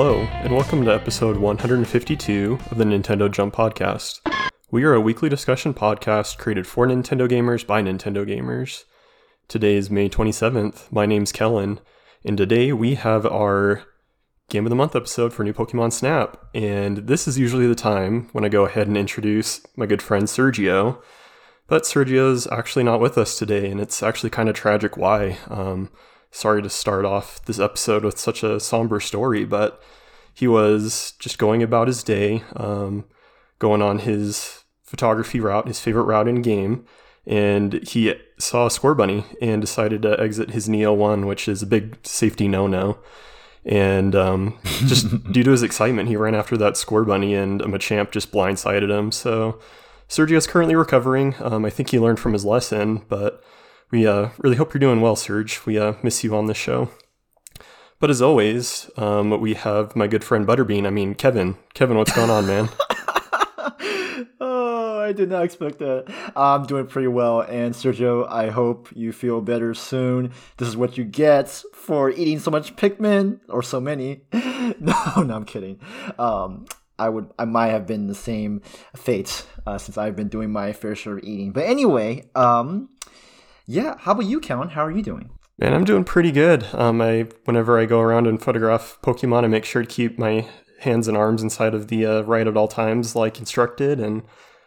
Hello, and welcome to episode 152 of the Nintendo Jump Podcast. We are a weekly discussion podcast created for Nintendo gamers by Nintendo gamers. Today is May 27th. My name's Kellen, and today we have our Game of the Month episode for New Pokemon Snap. And this is usually the time when I go ahead and introduce my good friend Sergio. But Sergio's actually not with us today, and it's actually kind of tragic why. Um, sorry to start off this episode with such a somber story, but he was just going about his day, um, going on his photography route, his favorite route in game, and he saw a Scorbunny and decided to exit his Neo 1, which is a big safety no no. And um, just due to his excitement, he ran after that Scorbunny, and a Machamp just blindsided him. So Sergio's currently recovering. Um, I think he learned from his lesson, but we uh, really hope you're doing well, Serge. We uh, miss you on the show. But as always, um, we have my good friend Butterbean. I mean, Kevin. Kevin, what's going on, man? oh, I did not expect that. I'm doing pretty well, and Sergio, I hope you feel better soon. This is what you get for eating so much Pikmin, or so many. no, no, I'm kidding. Um, I would, I might have been the same fate uh, since I've been doing my fair share of eating. But anyway, um, yeah. How about you, Kellen? How are you doing? Man, I'm doing pretty good. Um, I whenever I go around and photograph Pokemon, I make sure to keep my hands and arms inside of the uh, right at all times, like instructed. And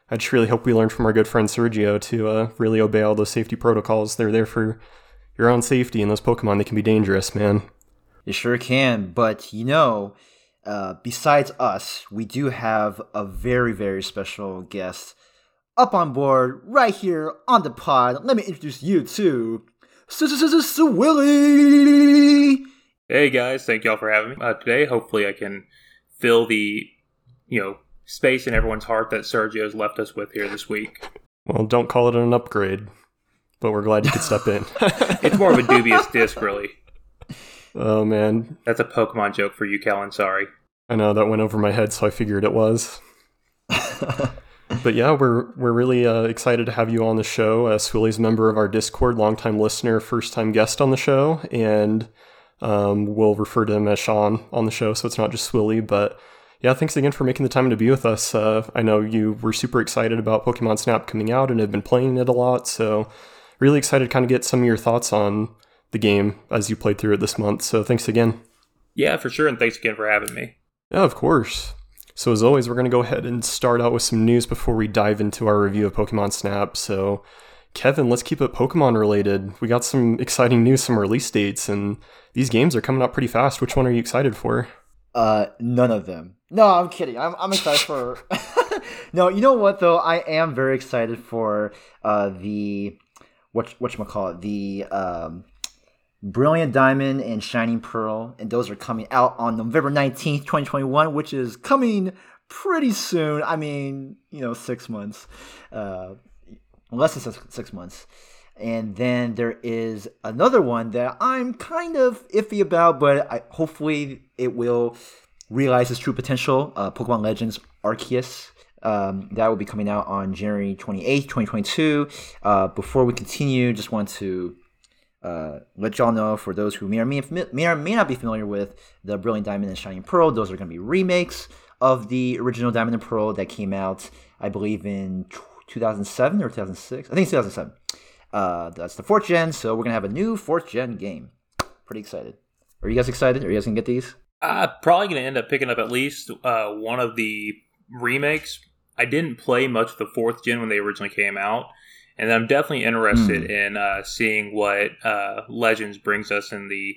I just really hope we learn from our good friend Sergio to uh, really obey all those safety protocols. They're there for your own safety, and those Pokemon they can be dangerous, man. You sure can, but you know, uh, besides us, we do have a very very special guest up on board right here on the pod. Let me introduce you to Willie. Hey guys, thank y'all for having me uh, today. Hopefully, I can fill the you know space in everyone's heart that Sergio's left us with here this week. Well, don't call it an upgrade, but we're glad you could step in. it's more of a dubious disc, really. Oh man, that's a Pokemon joke for you, Kellen. Sorry. I know that went over my head, so I figured it was. but yeah, we're we're really uh, excited to have you on the show. Uh, Swilly's a member of our Discord, longtime listener, first time guest on the show, and um, we'll refer to him as Sean on the show, so it's not just Swilly. But yeah, thanks again for making the time to be with us. Uh, I know you were super excited about Pokemon Snap coming out and have been playing it a lot, so really excited to kind of get some of your thoughts on the game as you played through it this month. So thanks again. Yeah, for sure, and thanks again for having me. Yeah, of course. So, as always, we're going to go ahead and start out with some news before we dive into our review of Pokemon Snap. So, Kevin, let's keep it Pokemon related. We got some exciting news, some release dates, and these games are coming out pretty fast. Which one are you excited for? Uh, none of them. No, I'm kidding. I'm, I'm excited for. no, you know what though? I am very excited for uh the what what call it the um Brilliant Diamond and Shining Pearl, and those are coming out on November 19th, 2021, which is coming pretty soon. I mean, you know, six months, uh, less than six months. And then there is another one that I'm kind of iffy about, but I, hopefully it will realize its true potential. Uh, Pokemon Legends Arceus. Um, that will be coming out on January 28th, 2022. Uh, before we continue, just want to uh, let y'all know for those who may or may, may or may not be familiar with the Brilliant Diamond and Shining Pearl, those are going to be remakes of the original Diamond and Pearl that came out, I believe, in 2007 or 2006. I think it's 2007. Uh, that's the fourth gen, so we're gonna have a new fourth gen game. Pretty excited. Are you guys excited? Are you guys gonna get these? I'm probably gonna end up picking up at least uh, one of the remakes. I didn't play much of the fourth gen when they originally came out, and I'm definitely interested mm. in uh, seeing what uh, Legends brings us and the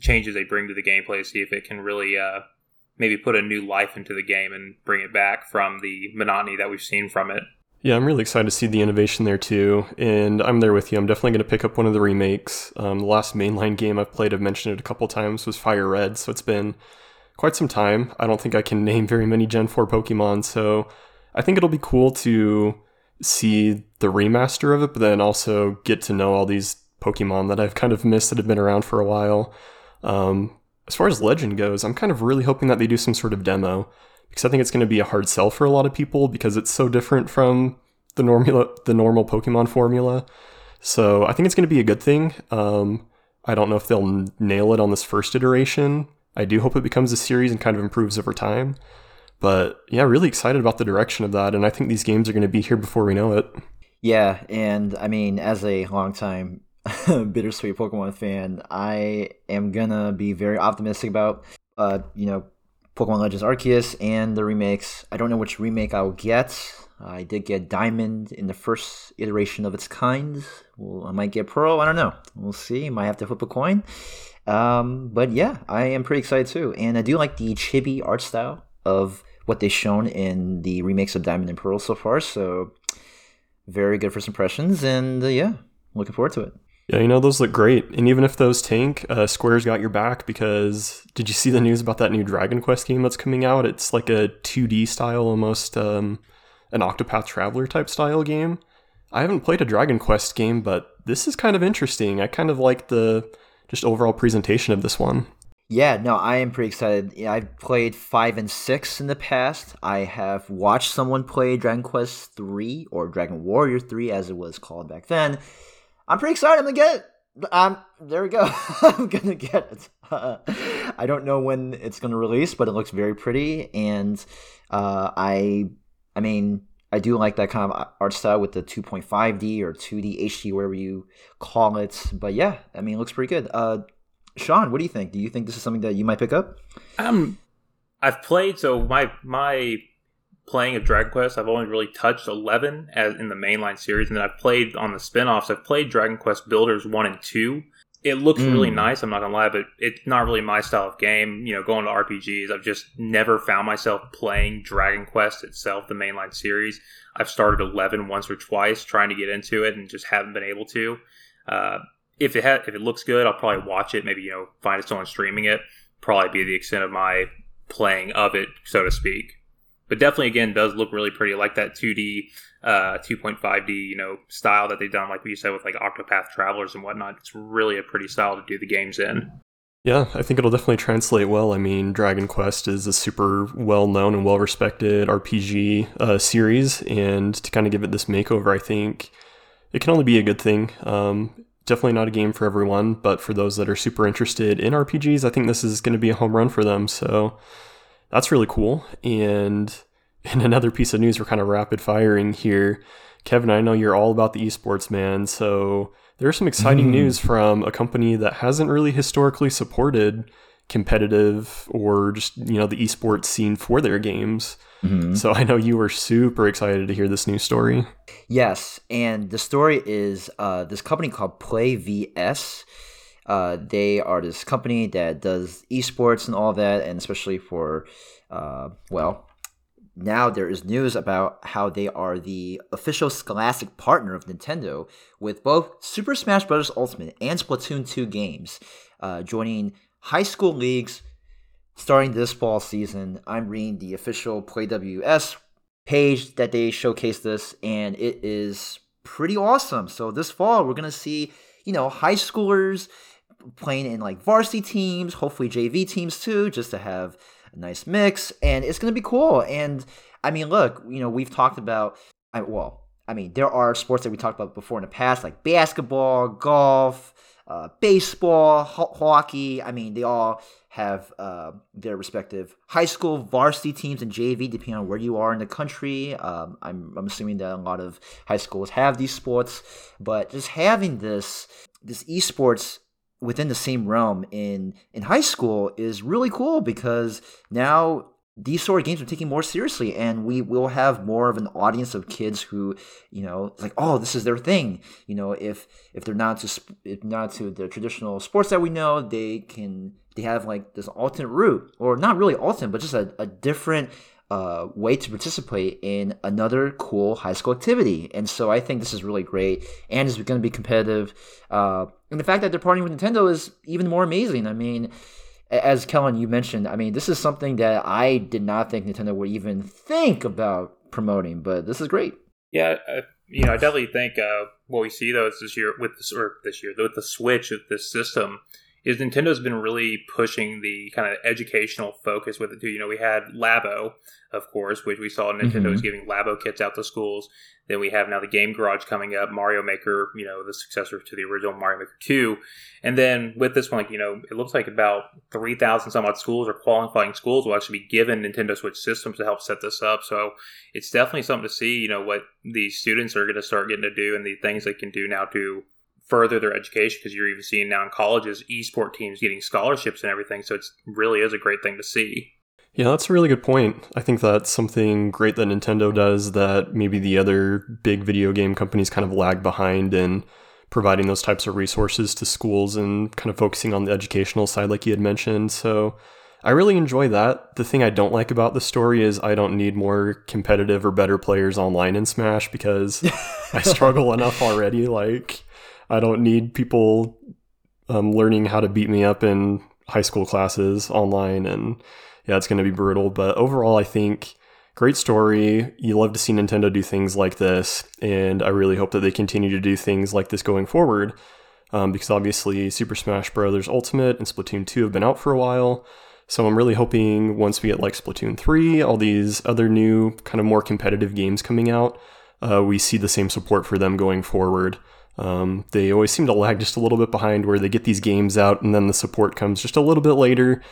changes they bring to the gameplay. See if it can really uh, maybe put a new life into the game and bring it back from the monotony that we've seen from it. Yeah, I'm really excited to see the innovation there too, and I'm there with you. I'm definitely going to pick up one of the remakes. Um, the last mainline game I've played, I've mentioned it a couple times, was Fire Red, so it's been quite some time. I don't think I can name very many Gen 4 Pokemon, so I think it'll be cool to see the remaster of it, but then also get to know all these Pokemon that I've kind of missed that have been around for a while. Um, as far as Legend goes, I'm kind of really hoping that they do some sort of demo because I think it's going to be a hard sell for a lot of people because it's so different from the normal the normal Pokemon formula. So I think it's going to be a good thing. Um, I don't know if they'll nail it on this first iteration, I do hope it becomes a series and kind of improves over time. But yeah, really excited about the direction of that, and I think these games are going to be here before we know it. Yeah, and I mean, as a longtime bittersweet Pokemon fan, I am gonna be very optimistic about, uh, you know, Pokemon Legends Arceus and the remakes. I don't know which remake I'll get. I did get Diamond in the first iteration of its kind. Well, I might get Pearl. I don't know. We'll see. Might have to flip a coin. Um, but yeah, I am pretty excited too, and I do like the chibi art style of what they've shown in the remakes of Diamond and Pearl so far. So very good first impressions, and uh, yeah, looking forward to it. Yeah, you know those look great, and even if those tank, uh, Square's got your back because did you see the news about that new Dragon Quest game that's coming out? It's like a 2D style, almost um, an Octopath Traveler type style game. I haven't played a Dragon Quest game, but this is kind of interesting. I kind of like the just overall presentation of this one. Yeah, no, I am pretty excited. I've played five and six in the past. I have watched someone play Dragon Quest three or Dragon Warrior three, as it was called back then. I'm pretty excited. I'm gonna get it. Um, there we go. I'm gonna get it. I don't know when it's gonna release, but it looks very pretty, and uh, I, I mean, I do like that kind of art style with the 2.5D or 2D HD, wherever you call it. But yeah, I mean, it looks pretty good. Uh, Sean, what do you think? Do you think this is something that you might pick up? Um, I've played so my my playing of Dragon Quest, I've only really touched eleven as in the mainline series, and then I've played on the spin-offs. I've played Dragon Quest Builders one and two. It looks mm. really nice. I'm not gonna lie, but it's not really my style of game. You know, going to RPGs, I've just never found myself playing Dragon Quest itself, the mainline series. I've started eleven once or twice trying to get into it, and just haven't been able to. Uh, if it if it looks good, I'll probably watch it. Maybe you know find someone streaming it. Probably be the extent of my playing of it, so to speak. But definitely, again, does look really pretty. I like that 2D, uh, 2.5D, you know, style that they've done, like you said, with like Octopath Travelers and whatnot. It's really a pretty style to do the games in. Yeah, I think it'll definitely translate well. I mean, Dragon Quest is a super well known and well respected RPG uh, series, and to kind of give it this makeover, I think it can only be a good thing. Um, definitely not a game for everyone, but for those that are super interested in RPGs, I think this is going to be a home run for them. So that's really cool. And in another piece of news, we're kind of rapid firing here. Kevin, I know you're all about the esports, man. So there's some exciting mm. news from a company that hasn't really historically supported competitive or just you know the esports scene for their games. Mm-hmm. So I know you were super excited to hear this new story. Yes, and the story is uh, this company called PlayVS. Uh, they are this company that does esports and all that, and especially for uh, well, now there is news about how they are the official Scholastic partner of Nintendo with both Super Smash Bros. Ultimate and Splatoon 2 games, uh, joining high school leagues starting this fall season. I'm reading the official PlayVS page that they showcase this, and it is pretty awesome. So this fall, we're gonna see, you know, high schoolers playing in like varsity teams, hopefully JV teams too, just to have a nice mix, and it's gonna be cool. And I mean, look, you know, we've talked about, I, well, I mean, there are sports that we talked about before in the past, like basketball, golf, uh, baseball, ho- hockey. I mean, they all have uh, their respective high school varsity teams and JV, depending on where you are in the country. Um, I'm, I'm assuming that a lot of high schools have these sports, but just having this this esports within the same realm in in high school is really cool because now these sort of games are taking more seriously and we will have more of an audience of kids who you know like oh this is their thing. You know if if they're not to if not to the traditional sports that we know they can they have like this alternate route or not really alternate but just a, a different uh, way to participate in another cool high school activity. And so i think this is really great and is going to be competitive uh, and the fact that they're partnering with nintendo is even more amazing. I mean as Kellen you mentioned, I mean, this is something that I did not think Nintendo would even think about promoting, but this is great. Yeah, uh, you know, I definitely think uh, what we see though is this year with this or this year with the Switch with this system is Nintendo's been really pushing the kind of educational focus with it too. You know, we had Labo, of course, which we saw Nintendo's mm-hmm. giving Labo kits out to schools. Then we have now the Game Garage coming up, Mario Maker, you know, the successor to the original Mario Maker 2. And then with this one, like, you know, it looks like about 3,000 some odd schools or qualifying schools will actually be given Nintendo Switch systems to help set this up. So it's definitely something to see, you know, what these students are going to start getting to do and the things they can do now to further their education because you're even seeing now in colleges esport teams getting scholarships and everything so it really is a great thing to see yeah that's a really good point i think that's something great that nintendo does that maybe the other big video game companies kind of lag behind in providing those types of resources to schools and kind of focusing on the educational side like you had mentioned so I really enjoy that. The thing I don't like about the story is I don't need more competitive or better players online in Smash because I struggle enough already. Like, I don't need people um, learning how to beat me up in high school classes online. And yeah, it's going to be brutal. But overall, I think great story. You love to see Nintendo do things like this. And I really hope that they continue to do things like this going forward. Um, because obviously, Super Smash Bros. Ultimate and Splatoon 2 have been out for a while. So I'm really hoping once we get like Splatoon 3, all these other new, kind of more competitive games coming out, uh, we see the same support for them going forward. Um, they always seem to lag just a little bit behind where they get these games out and then the support comes just a little bit later,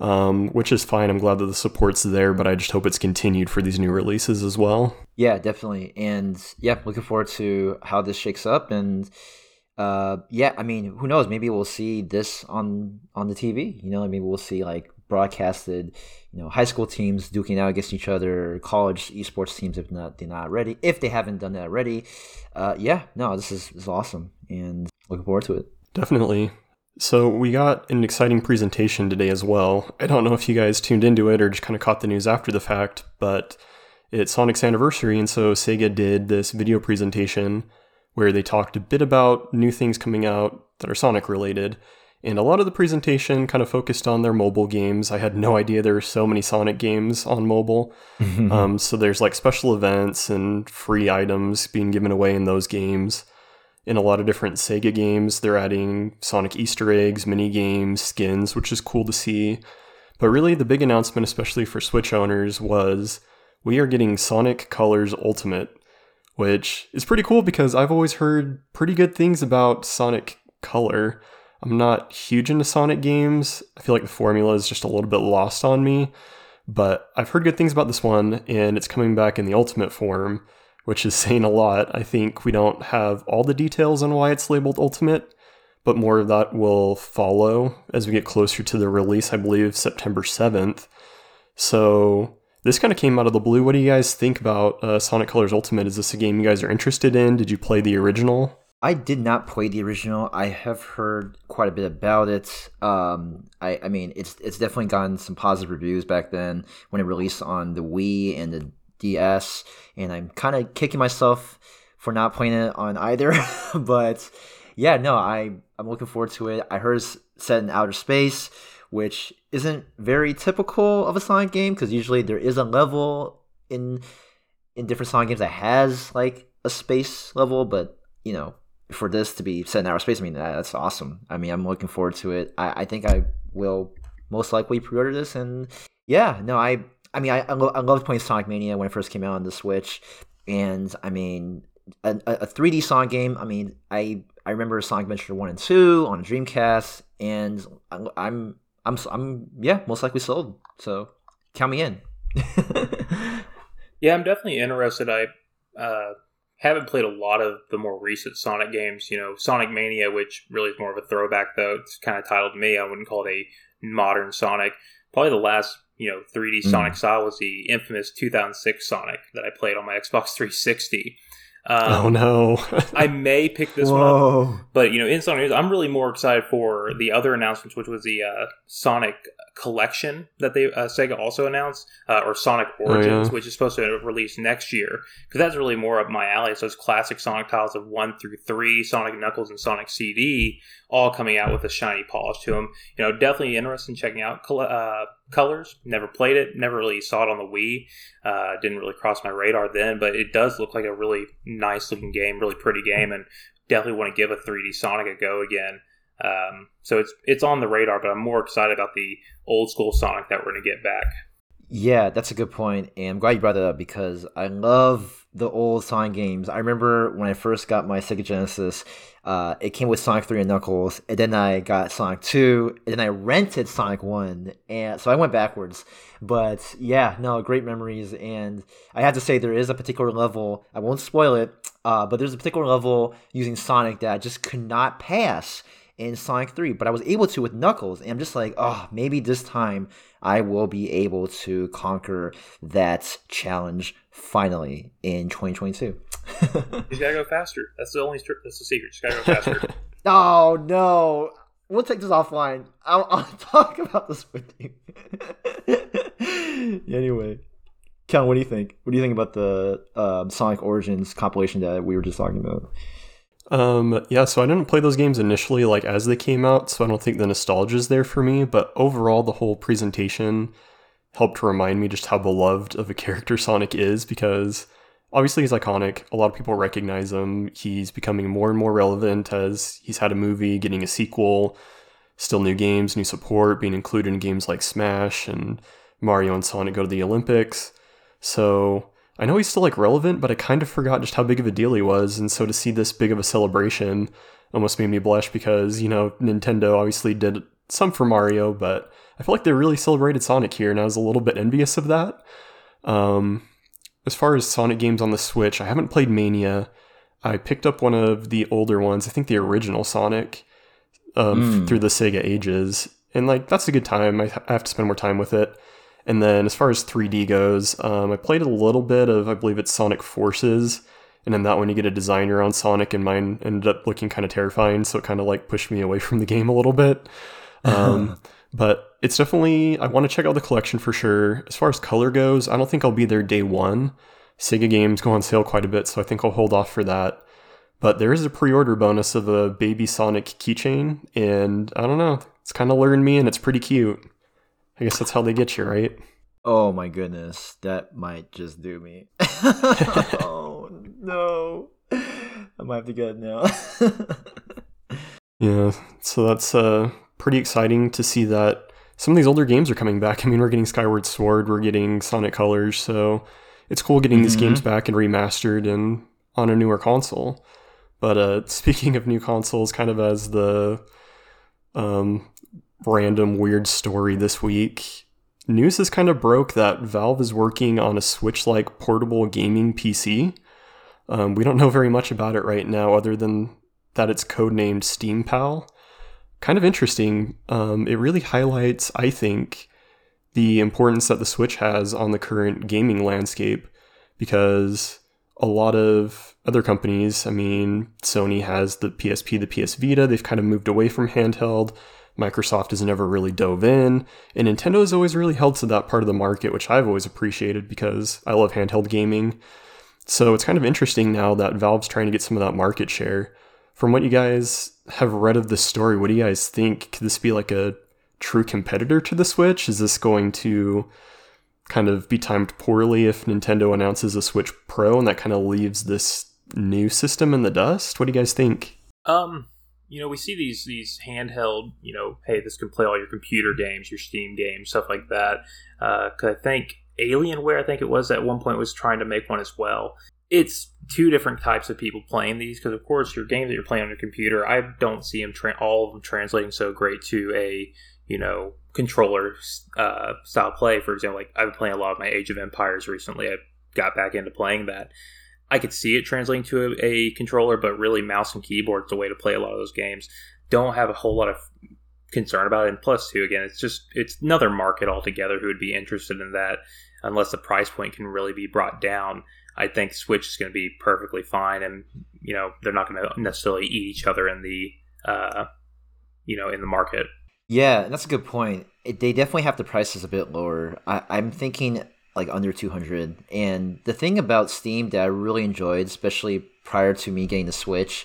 um, which is fine. I'm glad that the support's there, but I just hope it's continued for these new releases as well. Yeah, definitely. And yeah, looking forward to how this shakes up. And uh, yeah, I mean, who knows? Maybe we'll see this on on the TV. You know, maybe we'll see like broadcasted, you know, high school teams duking out against each other, college esports teams if not they're not ready. If they haven't done that already, uh, yeah, no, this is, this is awesome and looking forward to it. Definitely. So we got an exciting presentation today as well. I don't know if you guys tuned into it or just kind of caught the news after the fact, but it's Sonic's anniversary, and so Sega did this video presentation where they talked a bit about new things coming out that are Sonic related and a lot of the presentation kind of focused on their mobile games. I had no idea there were so many Sonic games on mobile. um, so there's like special events and free items being given away in those games. In a lot of different Sega games, they're adding Sonic Easter eggs, mini games, skins, which is cool to see. But really, the big announcement, especially for Switch owners, was we are getting Sonic Colors Ultimate, which is pretty cool because I've always heard pretty good things about Sonic Color. I'm not huge into Sonic games. I feel like the formula is just a little bit lost on me, but I've heard good things about this one, and it's coming back in the Ultimate form, which is saying a lot. I think we don't have all the details on why it's labeled Ultimate, but more of that will follow as we get closer to the release, I believe September 7th. So this kind of came out of the blue. What do you guys think about uh, Sonic Colors Ultimate? Is this a game you guys are interested in? Did you play the original? I did not play the original. I have heard quite a bit about it. Um, I, I mean, it's it's definitely gotten some positive reviews back then when it released on the Wii and the DS, and I'm kind of kicking myself for not playing it on either. but yeah, no, I I'm looking forward to it. I heard it's set in outer space, which isn't very typical of a Sonic game because usually there is a level in in different Sonic games that has like a space level, but you know for this to be set in outer space, I mean, that's awesome. I mean, I'm looking forward to it. I, I think I will most likely pre-order this, and yeah, no, I, I mean, I, I, lo- I loved playing Sonic Mania when it first came out on the Switch, and I mean, a, a 3D Sonic game. I mean, I, I remember Sonic Adventure one and two on Dreamcast, and I'm, I'm, I'm, I'm, yeah, most likely sold. So count me in. yeah, I'm definitely interested. I. Uh haven't played a lot of the more recent Sonic games. You know, Sonic Mania, which really is more of a throwback, though it's kind of titled me. I wouldn't call it a modern Sonic. Probably the last you know 3D mm. Sonic style was the infamous 2006 Sonic that I played on my Xbox 360. Um, oh no! I may pick this Whoa. one up, but you know, in Sonic news, I'm really more excited for the other announcements, which was the uh, Sonic collection that they uh, Sega also announced, uh, or Sonic Origins, oh, yeah. which is supposed to release next year, because that's really more up my alley. So it's classic Sonic tiles of one through three, Sonic Knuckles and Sonic CD, all coming out with a shiny polish to them. You know, definitely interested in checking out uh, Colors. Never played it, never really saw it on the Wii. Uh, didn't really cross my radar then, but it does look like a really nice looking game, really pretty game, and definitely want to give a 3D Sonic a go again. Um, so it's it's on the radar, but I'm more excited about the old school Sonic that we're going to get back. Yeah, that's a good point, and I'm glad you brought that up because I love the old Sonic games. I remember when I first got my Sega Genesis, uh, it came with Sonic 3 and Knuckles, and then I got Sonic 2, and then I rented Sonic 1, and so I went backwards. But yeah, no, great memories, and I have to say there is a particular level, I won't spoil it, uh, but there's a particular level using Sonic that I just could not pass in Sonic 3, but I was able to with Knuckles, and I'm just like, oh, maybe this time I will be able to conquer that challenge finally in 2022. you gotta go faster. That's the only that's the secret. You gotta go faster. oh no, we'll take this offline. I'll, I'll talk about this with you. anyway, Ken, what do you think? What do you think about the um, Sonic Origins compilation that we were just talking about? Um, yeah, so I didn't play those games initially, like as they came out, so I don't think the nostalgia is there for me. But overall, the whole presentation helped to remind me just how beloved of a character Sonic is because obviously he's iconic. A lot of people recognize him. He's becoming more and more relevant as he's had a movie, getting a sequel, still new games, new support, being included in games like Smash and Mario and Sonic go to the Olympics. So I know he's still like relevant, but I kind of forgot just how big of a deal he was, and so to see this big of a celebration almost made me blush because, you know, Nintendo obviously did some for Mario, but I feel like they really celebrated Sonic here, and I was a little bit envious of that. Um, as far as Sonic games on the Switch, I haven't played Mania. I picked up one of the older ones, I think the original Sonic, um, mm. through the Sega ages, and like that's a good time. I have to spend more time with it. And then as far as 3D goes, um, I played a little bit of, I believe it's Sonic Forces. And in that one, you get a designer on Sonic, and mine ended up looking kind of terrifying. So it kind of like pushed me away from the game a little bit. Um, but it's definitely, I want to check out the collection for sure. As far as color goes, I don't think I'll be there day one. Sega games go on sale quite a bit, so I think I'll hold off for that. But there is a pre order bonus of a baby Sonic keychain, and I don't know, it's kind of luring me, and it's pretty cute. I guess that's how they get you, right? Oh my goodness, that might just do me. oh no, I might have to get it now. yeah, so that's uh, pretty exciting to see that some of these older games are coming back. I mean, we're getting Skyward Sword, we're getting Sonic Colors, so it's cool getting mm-hmm. these games back and remastered and on a newer console. But uh, speaking of new consoles, kind of as the um, random weird story this week. News has kind of broke that Valve is working on a Switch like portable gaming PC. Um, we don't know very much about it right now, other than that it's codenamed Steam Pal. Kind of interesting. Um, it really highlights, I think, the importance that the Switch has on the current gaming landscape because a lot of other companies, I mean, Sony has the PSP, the PS Vita, they've kind of moved away from handheld. Microsoft has never really dove in, and Nintendo has always really held to that part of the market, which I've always appreciated because I love handheld gaming. So it's kind of interesting now that Valve's trying to get some of that market share. From what you guys have read of this story, what do you guys think? Could this be like a true competitor to the Switch? Is this going to kind of be timed poorly if Nintendo announces a Switch Pro and that kind of leaves this new system in the dust? What do you guys think? Um, you know, we see these these handheld, you know, hey, this can play all your computer games, your Steam games, stuff like that. Uh, I think Alienware, I think it was at one point, was trying to make one as well. It's two different types of people playing these because, of course, your games that you're playing on your computer, I don't see them tra- all of them translating so great to a you know controller uh, style play. For example, like I've been playing a lot of my Age of Empires recently. I got back into playing that. I could see it translating to a, a controller, but really mouse and keyboard is the way to play a lot of those games. Don't have a whole lot of concern about it. And plus, two again, it's just it's another market altogether who would be interested in that, unless the price point can really be brought down. I think Switch is going to be perfectly fine, and you know they're not going to necessarily eat each other in the uh, you know in the market. Yeah, that's a good point. It, they definitely have the prices a bit lower. I, I'm thinking like under 200 and the thing about steam that i really enjoyed especially prior to me getting the switch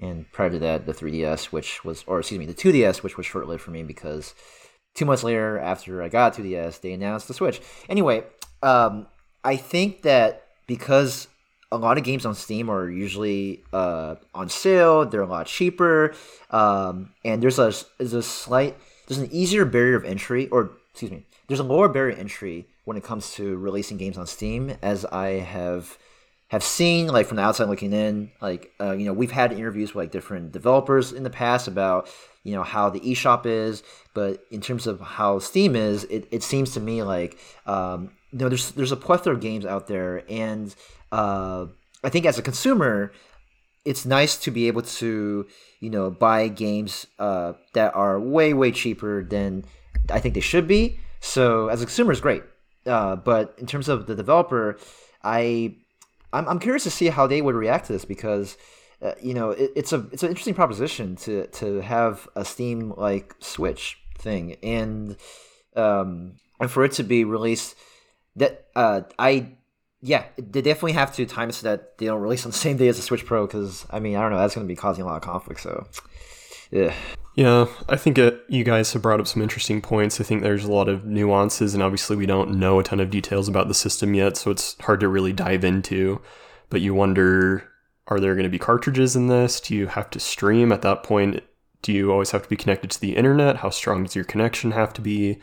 and prior to that the 3ds which was or excuse me the 2ds which was short-lived for me because two months later after i got 2ds they announced the switch anyway um, i think that because a lot of games on Steam are usually uh, on sale. They're a lot cheaper, um, and there's a there's a slight there's an easier barrier of entry, or excuse me, there's a lower barrier of entry when it comes to releasing games on Steam, as I have have seen like from the outside looking in. Like uh, you know, we've had interviews with like different developers in the past about you know how the eShop is, but in terms of how Steam is, it, it seems to me like um, you know there's there's a plethora of games out there and uh, I think as a consumer, it's nice to be able to you know buy games uh, that are way way cheaper than I think they should be. So as a consumer, it's great. Uh, but in terms of the developer, I I'm, I'm curious to see how they would react to this because uh, you know it, it's a it's an interesting proposition to to have a Steam like Switch thing and um, and for it to be released that uh, I yeah, they definitely have to time it so that they don't release on the same day as the Switch Pro because I mean I don't know that's going to be causing a lot of conflict. So yeah. Yeah, I think it, you guys have brought up some interesting points. I think there's a lot of nuances, and obviously, we don't know a ton of details about the system yet, so it's hard to really dive into. But you wonder are there going to be cartridges in this? Do you have to stream at that point? Do you always have to be connected to the internet? How strong does your connection have to be?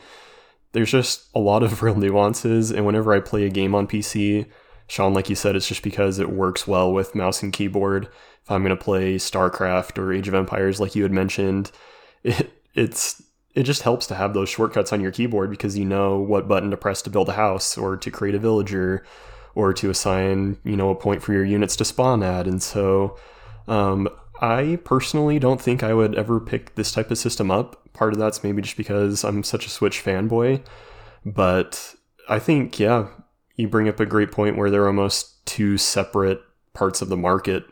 There's just a lot of real nuances. And whenever I play a game on PC, Sean, like you said, it's just because it works well with mouse and keyboard. If I'm going to play StarCraft or Age of Empires, like you had mentioned, it, it's it just helps to have those shortcuts on your keyboard because you know what button to press to build a house or to create a villager or to assign you know a point for your units to spawn at. And so um, I personally don't think I would ever pick this type of system up. Part of that's maybe just because I'm such a Switch fanboy, but I think, yeah, you bring up a great point where they're almost two separate parts of the market.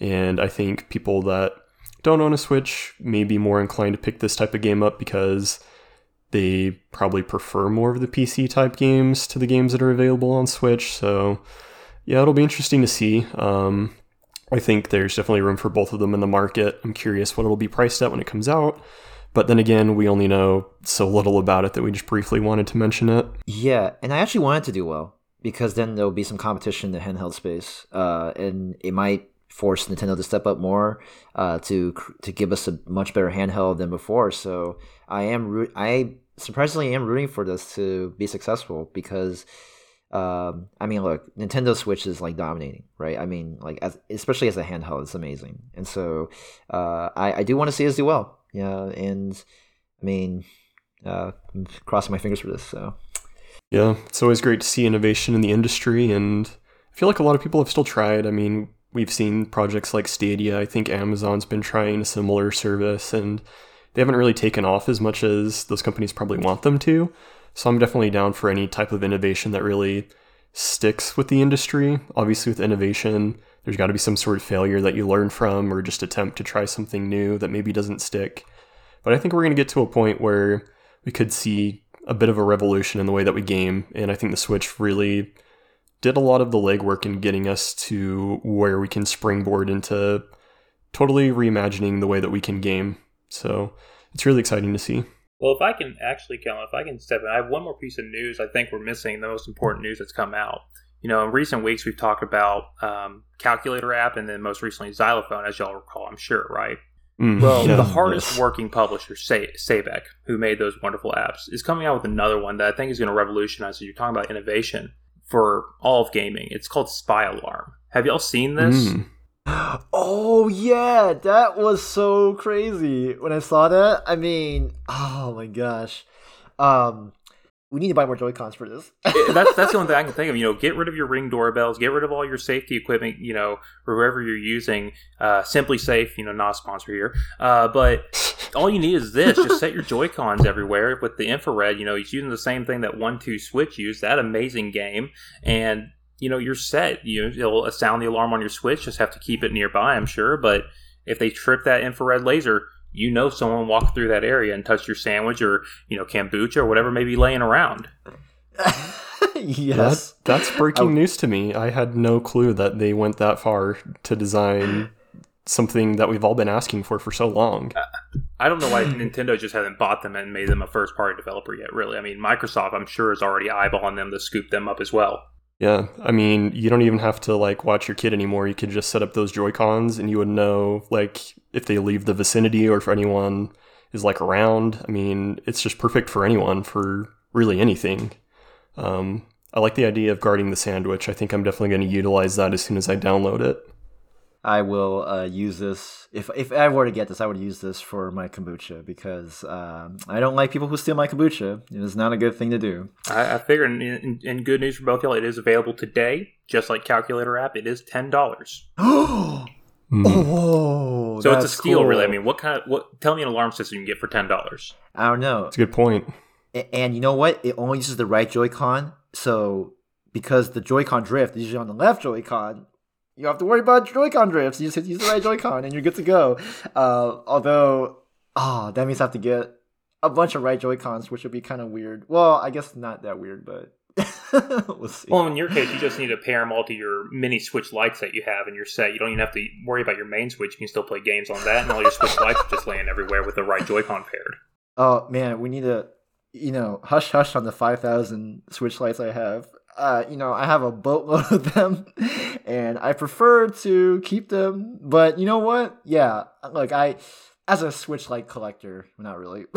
And I think people that don't own a Switch may be more inclined to pick this type of game up because they probably prefer more of the PC type games to the games that are available on Switch. So, yeah, it'll be interesting to see. Um, I think there's definitely room for both of them in the market. I'm curious what it'll be priced at when it comes out. But then again, we only know so little about it that we just briefly wanted to mention it. Yeah, and I actually wanted to do well because then there'll be some competition in the handheld space, uh, and it might force Nintendo to step up more uh, to to give us a much better handheld than before. So I am I surprisingly am rooting for this to be successful because um, I mean, look, Nintendo Switch is like dominating, right? I mean, like as, especially as a handheld, it's amazing, and so uh, I, I do want to see us do well, yeah. And I mean, uh, crossing my fingers for this. So yeah, it's always great to see innovation in the industry, and I feel like a lot of people have still tried. I mean, we've seen projects like Stadia. I think Amazon's been trying a similar service, and they haven't really taken off as much as those companies probably want them to. So I'm definitely down for any type of innovation that really sticks with the industry. Obviously, with innovation, there's got to be some sort of failure that you learn from or just attempt to try something new that maybe doesn't stick. But I think we're going to get to a point where we could see a bit of a revolution in the way that we game. And I think the Switch really did a lot of the legwork in getting us to where we can springboard into totally reimagining the way that we can game. So it's really exciting to see. Well, if I can actually, Kellen, if I can step in, I have one more piece of news I think we're missing, the most important news that's come out. You know, in recent weeks, we've talked about um, Calculator app and then most recently Xylophone, as y'all recall, I'm sure, right? Mm, well, yeah, the hardest yes. working publisher, Say- Sabec, who made those wonderful apps, is coming out with another one that I think is going to revolutionize. You're talking about innovation for all of gaming. It's called Spy Alarm. Have y'all seen this? Mm. Oh yeah, that was so crazy when I saw that. I mean, oh my gosh. Um we need to buy more Joy Cons for this. that's that's the only thing I can think of. You know, get rid of your ring doorbells, get rid of all your safety equipment. You know, or whoever you're using. Uh, SimpliSafe. you know, not a sponsor here, uh, but all you need is this. Just set your Joy Cons everywhere with the infrared. You know, he's using the same thing that One Two Switch used. That amazing game, and you know you're set. You it'll sound the alarm on your switch. Just have to keep it nearby, I'm sure. But if they trip that infrared laser, you know someone walked through that area and touched your sandwich or you know kombucha or whatever may be laying around. yes, that, that's breaking news to me. I had no clue that they went that far to design something that we've all been asking for for so long. I don't know why Nintendo just hasn't bought them and made them a first party developer yet. Really, I mean, Microsoft, I'm sure, is already eyeballing them to scoop them up as well. Yeah, I mean, you don't even have to like watch your kid anymore. You could just set up those Joy Cons, and you would know like if they leave the vicinity or if anyone is like around. I mean, it's just perfect for anyone for really anything. Um, I like the idea of guarding the sandwich. I think I'm definitely going to utilize that as soon as I download it. I will uh, use this if if I were to get this. I would use this for my kombucha because um, I don't like people who steal my kombucha. It is not a good thing to do. I, I figure, in, in, in good news for both y'all, it is available today, just like Calculator app. It is ten dollars. oh, So it's a steal, cool. really. I mean, what kind of what? Tell me an alarm system you can get for ten dollars. I don't know. It's a good point. A- And you know what? It only uses the right Joy-Con. So because the Joy-Con drift is usually on the left Joy-Con, you don't have to worry about Joy-Con drifts. You just use the right Joy-Con and you're good to go. Uh, although, oh, that means I have to get a bunch of right Joy-Cons, which would be kind of weird. Well, I guess not that weird, but we'll see. Well, in your case, you just need to pair them all to your mini Switch lights that you have in your set. You don't even have to worry about your main Switch. You can still play games on that, and all your Switch lights are just laying everywhere with the right Joy-Con paired. Oh man, we need to, you know, hush hush on the five thousand Switch lights I have. Uh, you know, I have a boatload of them, and I prefer to keep them. But you know what? Yeah, look, I, as a Switch light collector, not really.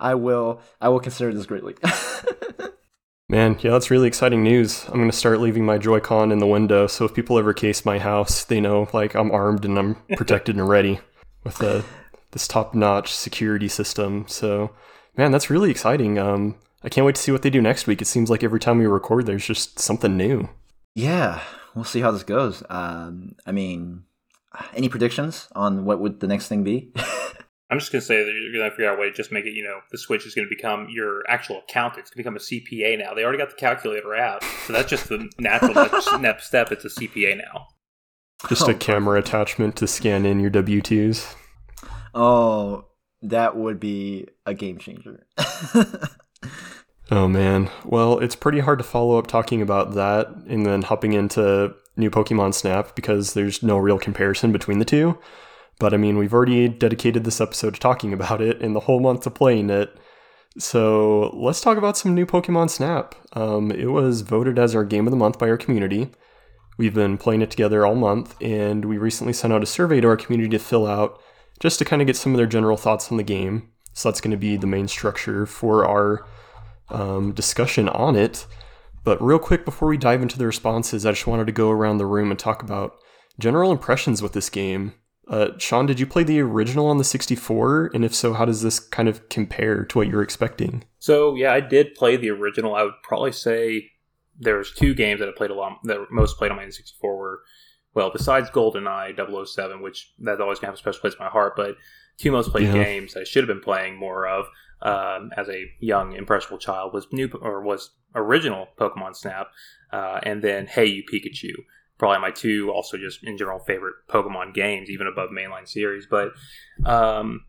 I will, I will consider this greatly. Man, yeah, that's really exciting news. I'm going to start leaving my Joy-Con in the window, so if people ever case my house, they know like I'm armed and I'm protected and ready with the this top-notch security system. So, man, that's really exciting. Um, I can't wait to see what they do next week. It seems like every time we record, there's just something new. yeah, we'll see how this goes. Um, I mean, any predictions on what would the next thing be? I'm just gonna say that you're gonna figure out a way to just make it. You know, the Switch is gonna become your actual account. It's gonna become a CPA now. They already got the calculator app, so that's just the natural next next step. It's a CPA now. Just Oh, a camera attachment to scan in your W2s. oh, that would be a game changer. Oh man. Well, it's pretty hard to follow up talking about that and then hopping into new Pokemon Snap because there's no real comparison between the two. But I mean, we've already dedicated this episode to talking about it and the whole month to playing it. So let's talk about some new Pokemon Snap. Um, it was voted as our game of the month by our community. We've been playing it together all month, and we recently sent out a survey to our community to fill out just to kind of get some of their general thoughts on the game. So that's going to be the main structure for our um, discussion on it. But real quick, before we dive into the responses, I just wanted to go around the room and talk about general impressions with this game. Uh, Sean, did you play the original on the 64? And if so, how does this kind of compare to what you were expecting? So yeah, I did play the original. I would probably say there's two games that I played a lot that most played on my N64 were well, besides GoldenEye 007, which that's always gonna have a special place in my heart, but two most played Yeah. games I should have been playing more of um, as a young impressionable child was new or was original Pokemon Snap, uh, and then Hey You Pikachu. Probably my two also just in general favorite Pokemon games, even above mainline series. But um,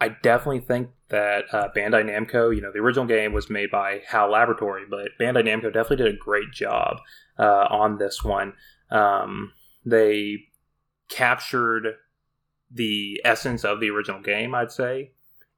I definitely think that uh, Bandai Namco, you know, the original game was made by HAL Laboratory, but Bandai Namco definitely did a great job uh, on this one. Um, they captured the essence of the original game, I'd say,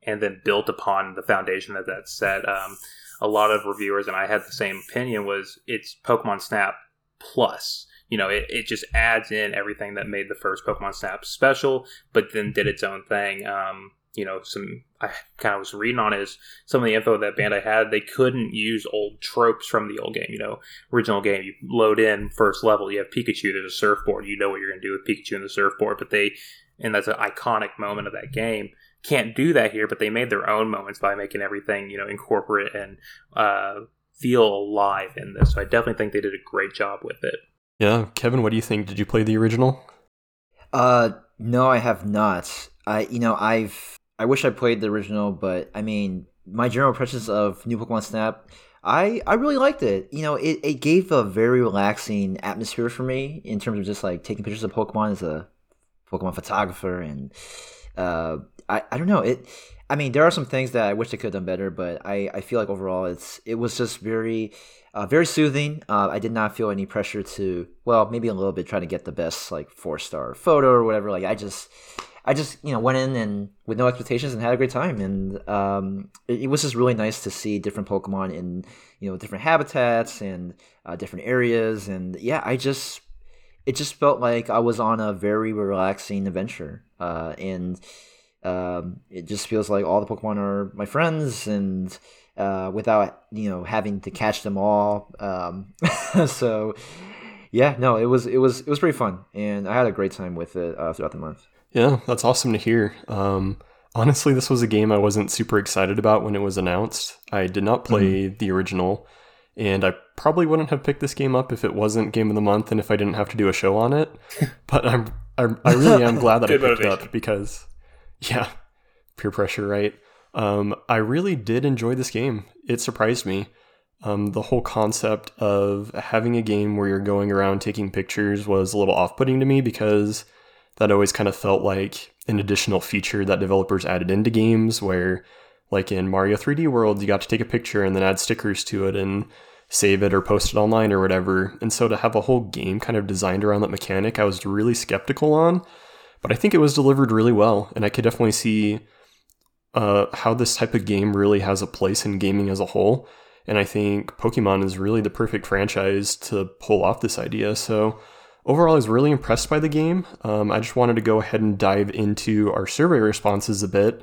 and then built upon the foundation that that set. Um, a lot of reviewers, and I had the same opinion, was it's Pokemon Snap Plus. You know, it, it just adds in everything that made the first Pokemon Snap special, but then did its own thing. Um, you know, some I kind of was reading on is some of the info that Bandai had. They couldn't use old tropes from the old game. You know, original game, you load in first level, you have Pikachu. There's a surfboard. You know what you're going to do with Pikachu and the surfboard, but they and that's an iconic moment of that game. Can't do that here, but they made their own moments by making everything you know incorporate and uh, feel alive in this. So I definitely think they did a great job with it. Yeah, Kevin, what do you think? Did you play the original? Uh, no, I have not. I, you know, I've, I wish I played the original, but I mean, my general impressions of New Pokemon Snap, I, I really liked it. You know, it, it gave a very relaxing atmosphere for me in terms of just like taking pictures of Pokemon as a Pokemon photographer, and uh, I, I don't know it. I mean, there are some things that I wish they could have done better, but I, I feel like overall it's it was just very uh, very soothing. Uh, I did not feel any pressure to, well, maybe a little bit trying to get the best like four star photo or whatever. Like I just, I just you know went in and with no expectations and had a great time, and um, it, it, was just really nice to see different Pokemon in you know different habitats and uh, different areas, and yeah, I just it just felt like I was on a very relaxing adventure, uh, and um, it just feels like all the Pokemon are my friends, and uh, without you know having to catch them all. Um, so yeah, no, it was it was it was pretty fun, and I had a great time with it uh, throughout the month. Yeah, that's awesome to hear. Um, honestly, this was a game I wasn't super excited about when it was announced. I did not play mm-hmm. the original, and I probably wouldn't have picked this game up if it wasn't Game of the Month and if I didn't have to do a show on it. but I'm, I'm I really am glad that I picked motivation. it up because, yeah, peer pressure, right? Um, I really did enjoy this game. It surprised me. Um, the whole concept of having a game where you're going around taking pictures was a little off putting to me because that always kind of felt like an additional feature that developers added into games where like in Mario 3D World, you got to take a picture and then add stickers to it and save it or post it online or whatever. And so to have a whole game kind of designed around that mechanic, I was really skeptical on. But I think it was delivered really well, and I could definitely see uh, how this type of game really has a place in gaming as a whole. And I think Pokemon is really the perfect franchise to pull off this idea. So Overall, I was really impressed by the game. Um, I just wanted to go ahead and dive into our survey responses a bit.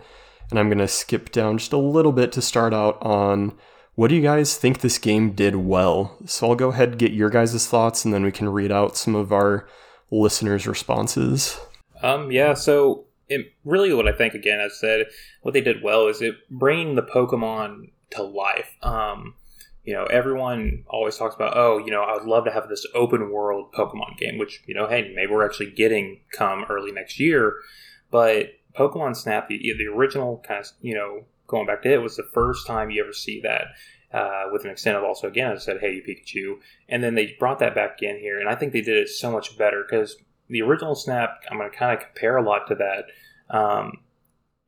And I'm going to skip down just a little bit to start out on what do you guys think this game did well? So I'll go ahead and get your guys' thoughts and then we can read out some of our listeners' responses. Um, yeah, so it, really what I think, again, as I said, what they did well is it bringing the Pokemon to life. Um, you know, everyone always talks about, oh, you know, I would love to have this open world Pokemon game, which, you know, hey, maybe we're actually getting come early next year. But Pokemon Snap, the, the original kind of, you know, going back to it, was the first time you ever see that. Uh, with an extent of also again, I said, "Hey, you Pikachu," and then they brought that back in here, and I think they did it so much better because the original Snap, I'm going to kind of compare a lot to that. Um,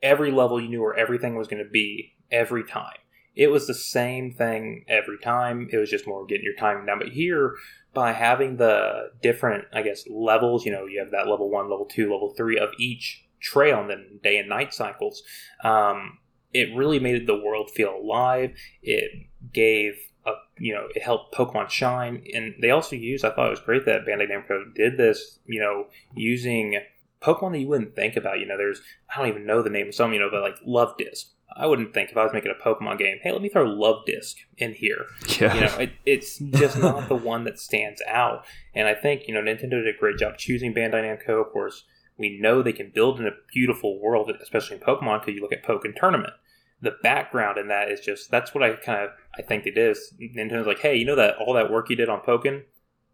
every level you knew where everything was going to be every time it was the same thing every time. It was just more getting your timing down. But here, by having the different, I guess, levels, you know, you have that level one, level two, level three of each trail, and then day and night cycles. Um, it really made the world feel alive. It gave you know, it helped Pokemon shine, and they also used. I thought it was great that Bandai Namco did this. You know, using Pokemon that you wouldn't think about. You know, there's I don't even know the name of some. You know, but like Luvdisc. I wouldn't think if I was making a Pokemon game, hey, let me throw Luvdisc in here. Yeah. You know, it, it's just not the one that stands out. And I think, you know, Nintendo did a great job choosing Bandai Namco. Of course, we know they can build in a beautiful world, especially in Pokemon, because you look at Pokken Tournament. The background in that is just, that's what I kind of, I think it is. Nintendo's like, hey, you know that all that work you did on Pokken?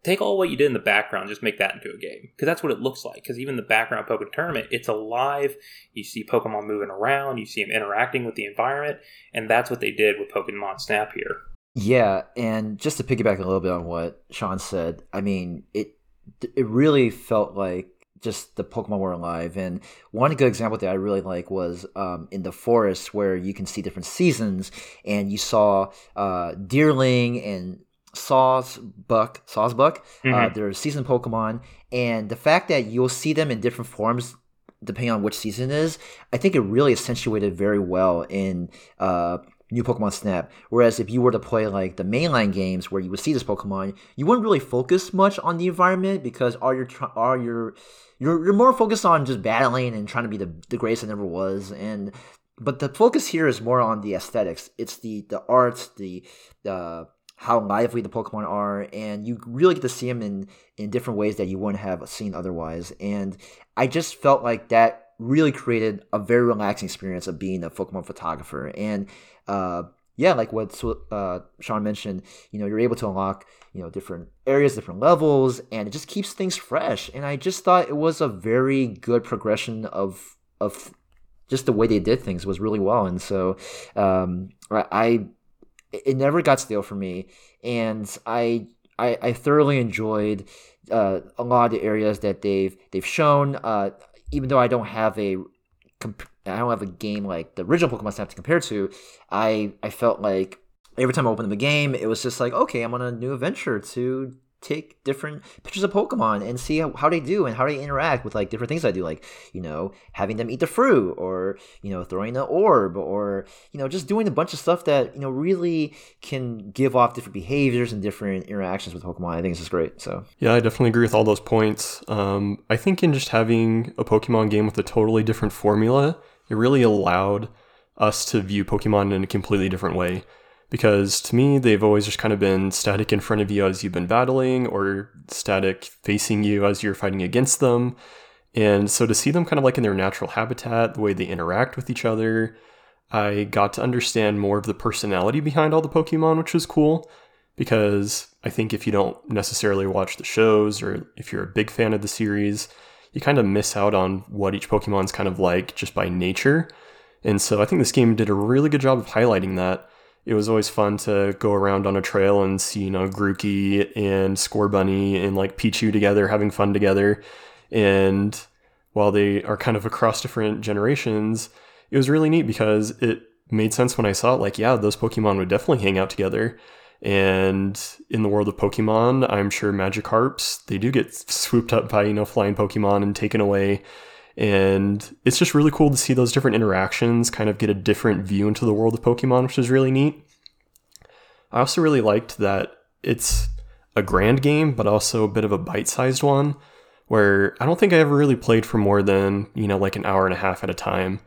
take all what you did in the background, just make that into a game because that's what it looks like. Because even the background Pokken Tournament, it's alive. You see Pokemon moving around, you see them interacting with the environment, and that's what they did with Pokemon Snap here. Yeah, and just to piggyback a little bit on what Sean said, I mean it it really felt like just the Pokemon were alive. And one good example that I really like was um, in the forest where you can see different seasons, and you saw uh, Deerling and Sawsbuck, Sawsbuck. Uh, mm-hmm. Uh, they're season Pokemon, and the fact that you'll see them in different forms depending on which season it is, I think it really accentuated very well in uh, new Pokemon Snap. Whereas if you were to play like the mainline games where you would see this Pokemon, you wouldn't really focus much on the environment because all your all your you're, you're more focused on just battling and trying to be the, the greatest that never was and but the focus here is more on the aesthetics it's the the art the the how lively the Pokemon are, and you really get to see them in in different ways that you wouldn't have seen otherwise. And I just felt like that really created a very relaxing experience of being a Pokemon photographer. And uh, yeah, like what uh, Sean mentioned, you know, you're able to unlock you know different areas, different levels, and it just keeps things fresh. And I just thought it was a very good progression of of just the way they did things was really well. And so um, I it never got stale for me, and I I, I thoroughly enjoyed uh, a lot of the areas that they've they've shown. Uh, even though I don't have a I don't have a game like the original Pokemon Snap to compare to, I I felt like every time I opened the game, it was just like okay, I'm on a new adventure to take different pictures of Pokemon and see how, how, they do and how they interact with like different things I do, like you know having them eat the fruit or you know throwing the orb or you know just doing a bunch of stuff that you know really can give off different behaviors and different interactions with Pokemon. I think it's just great. So yeah, I definitely agree with all those points. Um, I think in just having a Pokemon game with a totally different formula, it really allowed us to view Pokemon in a completely different way. Because to me they've always just kind of been static in front of you as you've been battling or static facing you as you're fighting against them. And so to see them kind of like in their natural habitat the way they interact with each other i got to understand more of the personality behind all the pokemon which was cool. Because i think if you don't necessarily watch the shows or if you're a big fan of the series you kind of miss out on what each pokemon's kind of like just by nature and so i think this game did a really good job of highlighting that it was always fun to go around on a trail and see, you know, Grookey and Scorbunny and like Pichu together, having fun together. And while they are kind of across different generations, it was really neat because it made sense when I saw it. Like, yeah, those Pokemon would definitely hang out together. And in the world of Pokemon, I'm sure Magikarps, they do get swooped up by, you know, flying Pokemon and taken away. And it's just really cool to see those different interactions kind of get a different view into the world of Pokemon, which is really neat. I also really liked that it's a grand game, but also a bit of a bite sized one, where I don't think I ever really played for more than, you know, like an hour and a half at a time.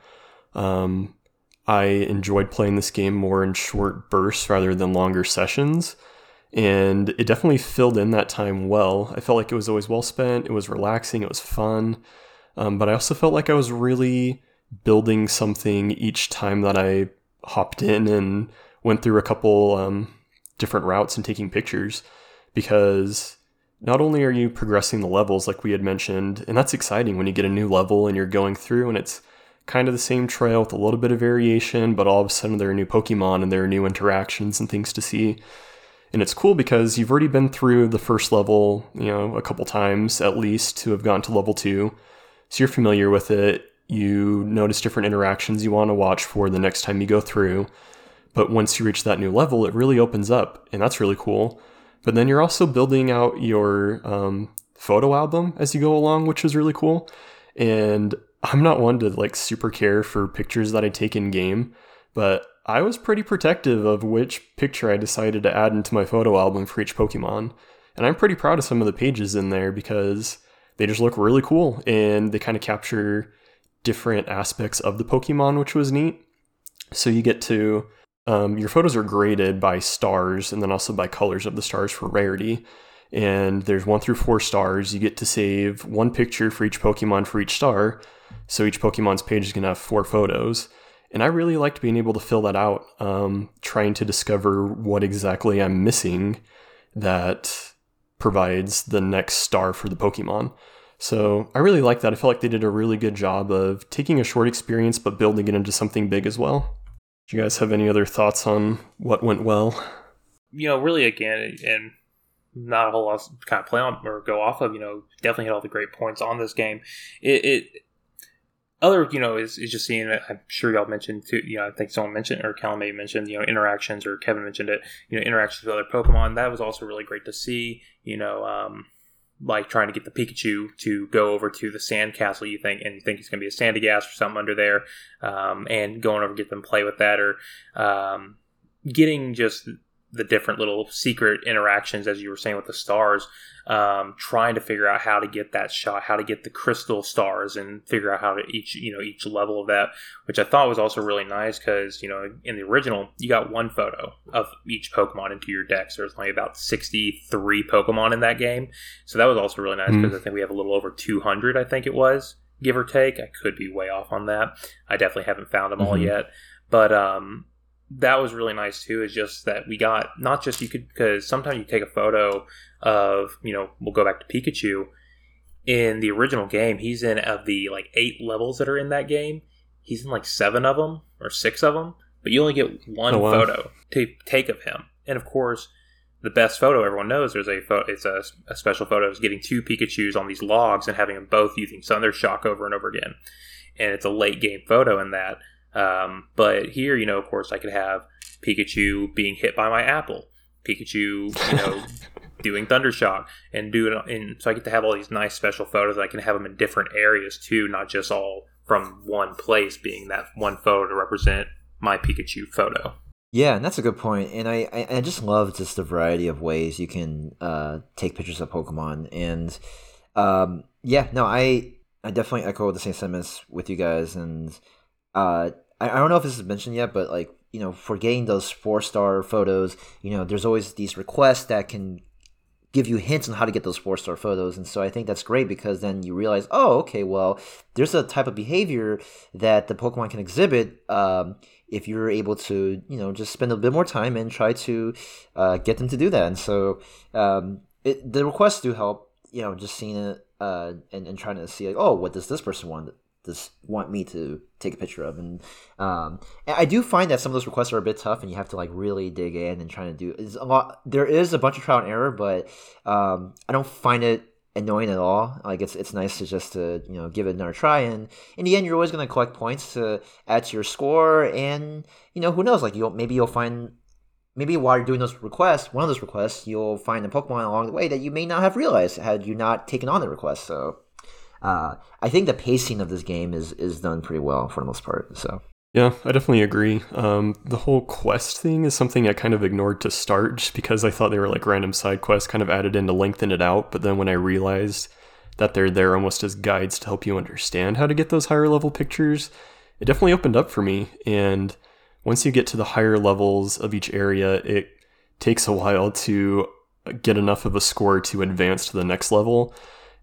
Um, I enjoyed playing this game more in short bursts rather than longer sessions. And it definitely filled in that time well. I felt like it was always well spent, it was relaxing, it was fun. Um, but I also felt like I was really building something each time that I hopped in and went through a couple um, different routes and taking pictures because not only are you progressing the levels like we had mentioned, and that's exciting when you get a new level and you're going through and it's kind of the same trail with a little bit of variation, but all of a sudden there are new Pokemon and there are new interactions and things to see. And it's cool because you've already been through the first level, you know, a couple times at least to have gotten to level two. So you're familiar with it. You notice different interactions you want to watch for the next time you go through. But once you reach that new level, it really opens up, and that's really cool. But then you're also building out your um, photo album as you go along, which is really cool. And I'm not one to like super care for pictures that I take in game, but I was pretty protective of which picture I decided to add into my photo album for each Pokemon. And I'm pretty proud of some of the pages in there because they just look really cool and they kind of capture different aspects of the Pokemon, which was neat. So you get to um, your photos are graded by stars and then also by colors of the stars for rarity. And there's one through four stars. You get to save one picture for each Pokemon for each star. So each Pokemon's page is going to have four photos. And I really liked being able to fill that out, um, trying to discover what exactly I'm missing that provides the next star for the Pokemon. So I really like that. I feel like they did a really good job of taking a short experience but building it into something big as well. Do you guys have any other thoughts on what went well? You know, really, again, and not a whole lot to kind of play on or go off of. You know, definitely hit all the great points on this game. It, it other, you know, is, is just seeing it. I'm sure y'all mentioned too. You know, I think someone mentioned or Callum may mentioned, you know, interactions or Kevin mentioned it. You know, interactions with other Pokemon. That was also really great to see. You know, um, like trying to get the Pikachu to go over to the sand castle you think and you think it's going to be a Sandygast or something under there um, and going over get them play with that or um, getting just the different little secret interactions as you were saying with the stars um, trying to figure out how to get that shot, how to get the crystal stars, and figure out how to each you know each level of that, which I thought was also really nice because you know in the original you got one photo of each Pokemon into your deck, so there's only about sixty three Pokemon in that game, so that was also really nice because mm-hmm. I think we have a little over two hundred, I think it was give or take. I could be way off on that. I definitely haven't found them mm-hmm. all yet, but um, that was really nice too. Is just that we got not just you could because sometimes you take a photo of you know we'll go back to Pikachu in the original game. He's in of the like eight levels that are in that game. He's in like seven of them or six of them, but you only get one oh, wow. photo to take of him. And of course, the best photo everyone knows there's a photo, it's a, a special photo is getting two Pikachu's on these logs and having them both using Thunder Shock over and over again. And it's a late game photo in that. Um, but here, you know, of course, I could have Pikachu being hit by my apple, Pikachu, you know, doing Thundershock and doing, and so I get to have all these nice special photos. I can have them in different areas too, not just all from one place, being that one photo to represent my Pikachu photo. Yeah, and that's a good point. And I, I, I just love just the variety of ways you can uh, take pictures of Pokemon. And um, yeah, no, I I definitely echo the same sentiments with you guys. And uh, I, I don't know if this is mentioned yet, but like you know, for getting those four star photos, you know, there's always these requests that can give you hints on how to get those four star photos. And so I think that's great because then you realize, oh, okay, well, there's a type of behavior that the Pokemon can exhibit um, if you're able to, you know, just spend a bit more time and try to uh, get them to do that. And so um, it, the requests do help, you know, just seeing it uh, and, and trying to see, like, oh, what does this person want? Does want me to take a picture of. And, um, and I do find that some of those requests are a bit tough and you have to like really dig in and trying to do is a lot there is a bunch of trial and error but um, I don't find it annoying at all. Like it's it's nice to just to you know give it another try. And in the end you're always going to collect points to add to your score. And you know who knows? Like you'll maybe you'll find maybe while you're doing those requests one of those requests you'll find a pokemon along the way that you may not have realized had you not taken on the request. So uh, I think the pacing of this game is is done pretty well for the most part. So yeah, I definitely agree. Um, the whole quest thing is something I kind of ignored to start just because I thought they were like random side quests kind of added in to lengthen it out. But then when I realized that they're there almost as guides to help you understand how to get those higher level pictures, it definitely opened up for me. And once you get to the higher levels of each area, it takes a while to get enough of a score to advance to the next level.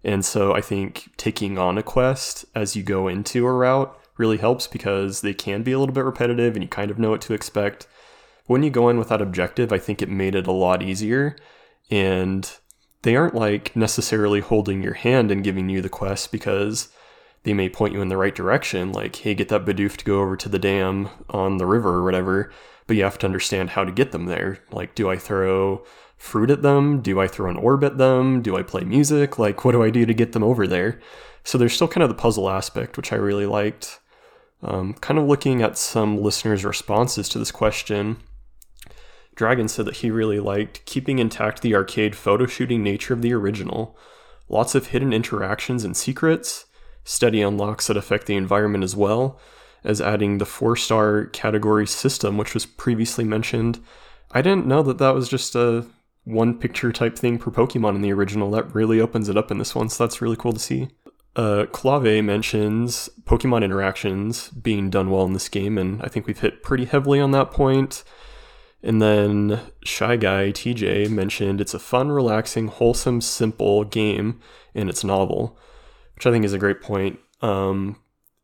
And so I think taking on a quest as you go into a route really helps because they can be a little bit repetitive and you kind of know what to expect. When you go in with that objective, I think it made it a lot easier. And they aren't like necessarily holding your hand and giving you the quest because they may point you in the right direction, like, hey, get that Bidoof to go over to the dam on the river or whatever. But you have to understand how to get them there. Like, do I throw fruit at them? Do I throw an orb at them? Do I play music? Like, what do I do to get them over there? So there's still kind of the puzzle aspect, which I really liked. Um, kind of looking at some listeners' responses to this question, Dragon said that he really liked keeping intact the arcade photo shooting nature of the original. Lots of hidden interactions and secrets, steady unlocks that affect the environment as well, as adding the four star category system, which was previously mentioned. I didn't know that that was just a one picture type thing per Pokemon in the original. That really opens it up in this one, so that's really cool to see. Uh, Clave mentions Pokemon interactions being done well in this game, and I think we've hit pretty heavily on that point. And then Shy Guy TJ mentioned it's a fun, relaxing, wholesome, simple game, and it's novel, which I think is a great point. Um,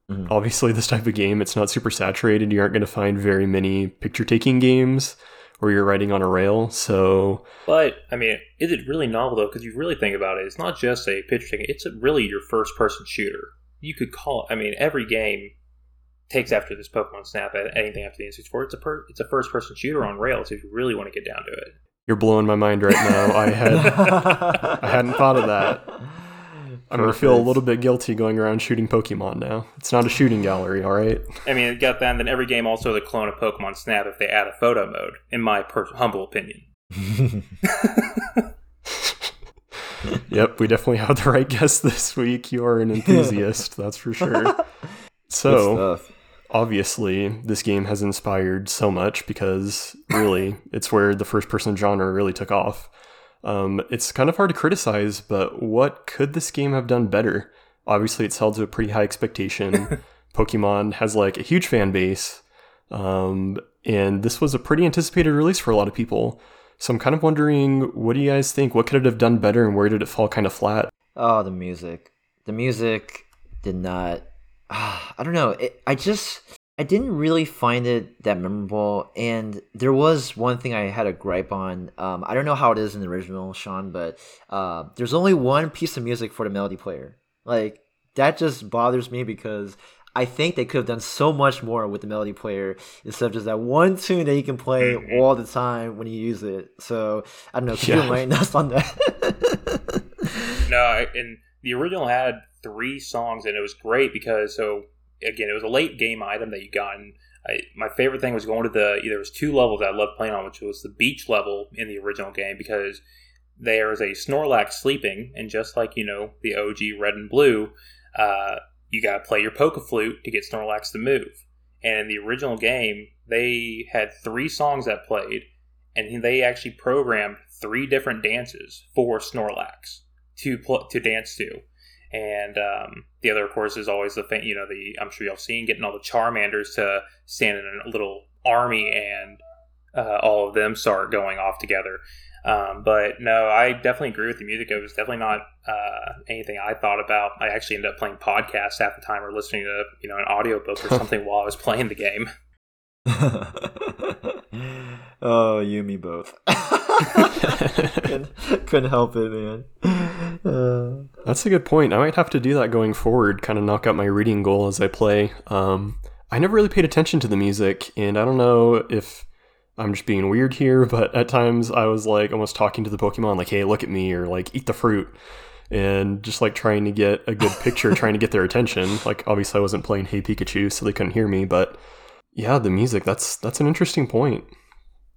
mm-hmm. Obviously, this type of game, it's not super saturated. You aren't going to find very many picture taking games where you're riding on a rail. So, but I mean, is it really novel though? Because you really think about it, it's not just a picture taking; it's really your first person shooter. You could call. It, I mean, every game takes after this Pokemon Snap anything after the N64. It's a per, it's a first person shooter on rails. If you really want to get down to it, you're blowing my mind right now. I had I hadn't thought of that. I'm gonna feel a little bit guilty going around shooting Pokemon now. It's not a shooting gallery, all right. I mean, it got that. And then every game also the clone of Pokemon Snap if they add a photo mode. In my per- humble opinion. yep, we definitely have the right guess this week. You are an enthusiast, that's for sure. So, obviously, this game has inspired so much because really, it's where the first person genre really took off. Um, it's kind of hard to criticize, but what could this game have done better? Obviously, it's held to a pretty high expectation. Pokemon has like a huge fan base, um, and this was a pretty anticipated release for a lot of people. So I'm kind of wondering, what do you guys think? What could it have done better, and where did it fall kind of flat? Oh, the music. The music did not. Uh, I don't know. It, I just I didn't really find it that memorable, and there was one thing I had a gripe on. Um, I don't know how it is in the original, Sean, but uh, there's only one piece of music for the melody player. Like that just bothers me because I think they could have done so much more with the melody player instead of just that one tune that you can play mm-hmm. all the time when you use it. So I don't know. Could yeah. you enlighten us on that? no, and the original had three songs, and it was great because so again, it was a late game item that you got. And I, my favorite thing was going to the there was two levels I loved playing on, which was the beach level in the original game because there is a Snorlax sleeping, and just like you know the OG Red and Blue, uh, you got to play your Poke Flute to get Snorlax to move. And in the original game, they had three songs that played, and they actually programmed three different dances for Snorlax to pl- to dance to. And um, the other, of course, is always the thing. You know, the I'm sure y'all seen getting all the Charmanders to stand in a little army, and uh, all of them start going off together. Um, but no, I definitely agree with the music. It was definitely not uh, anything I thought about. I actually ended up playing podcasts half the time or listening to you know an audiobook or something while I was playing the game. oh, you and me both. couldn't, couldn't, help it, man. Uh, That's a good point. I might have to do that going forward. Kind of knock out my reading goal as I play. Um, I never really paid attention to the music, and I don't know if I'm just being weird here, but at times I was like almost talking to the Pokemon, like, "Hey, look at me," or like, "Eat the fruit." and just like trying to get a good picture, trying to get their attention. Like obviously I wasn't playing Hey Pikachu, so they couldn't hear me, but yeah, the music, that's that's an interesting point.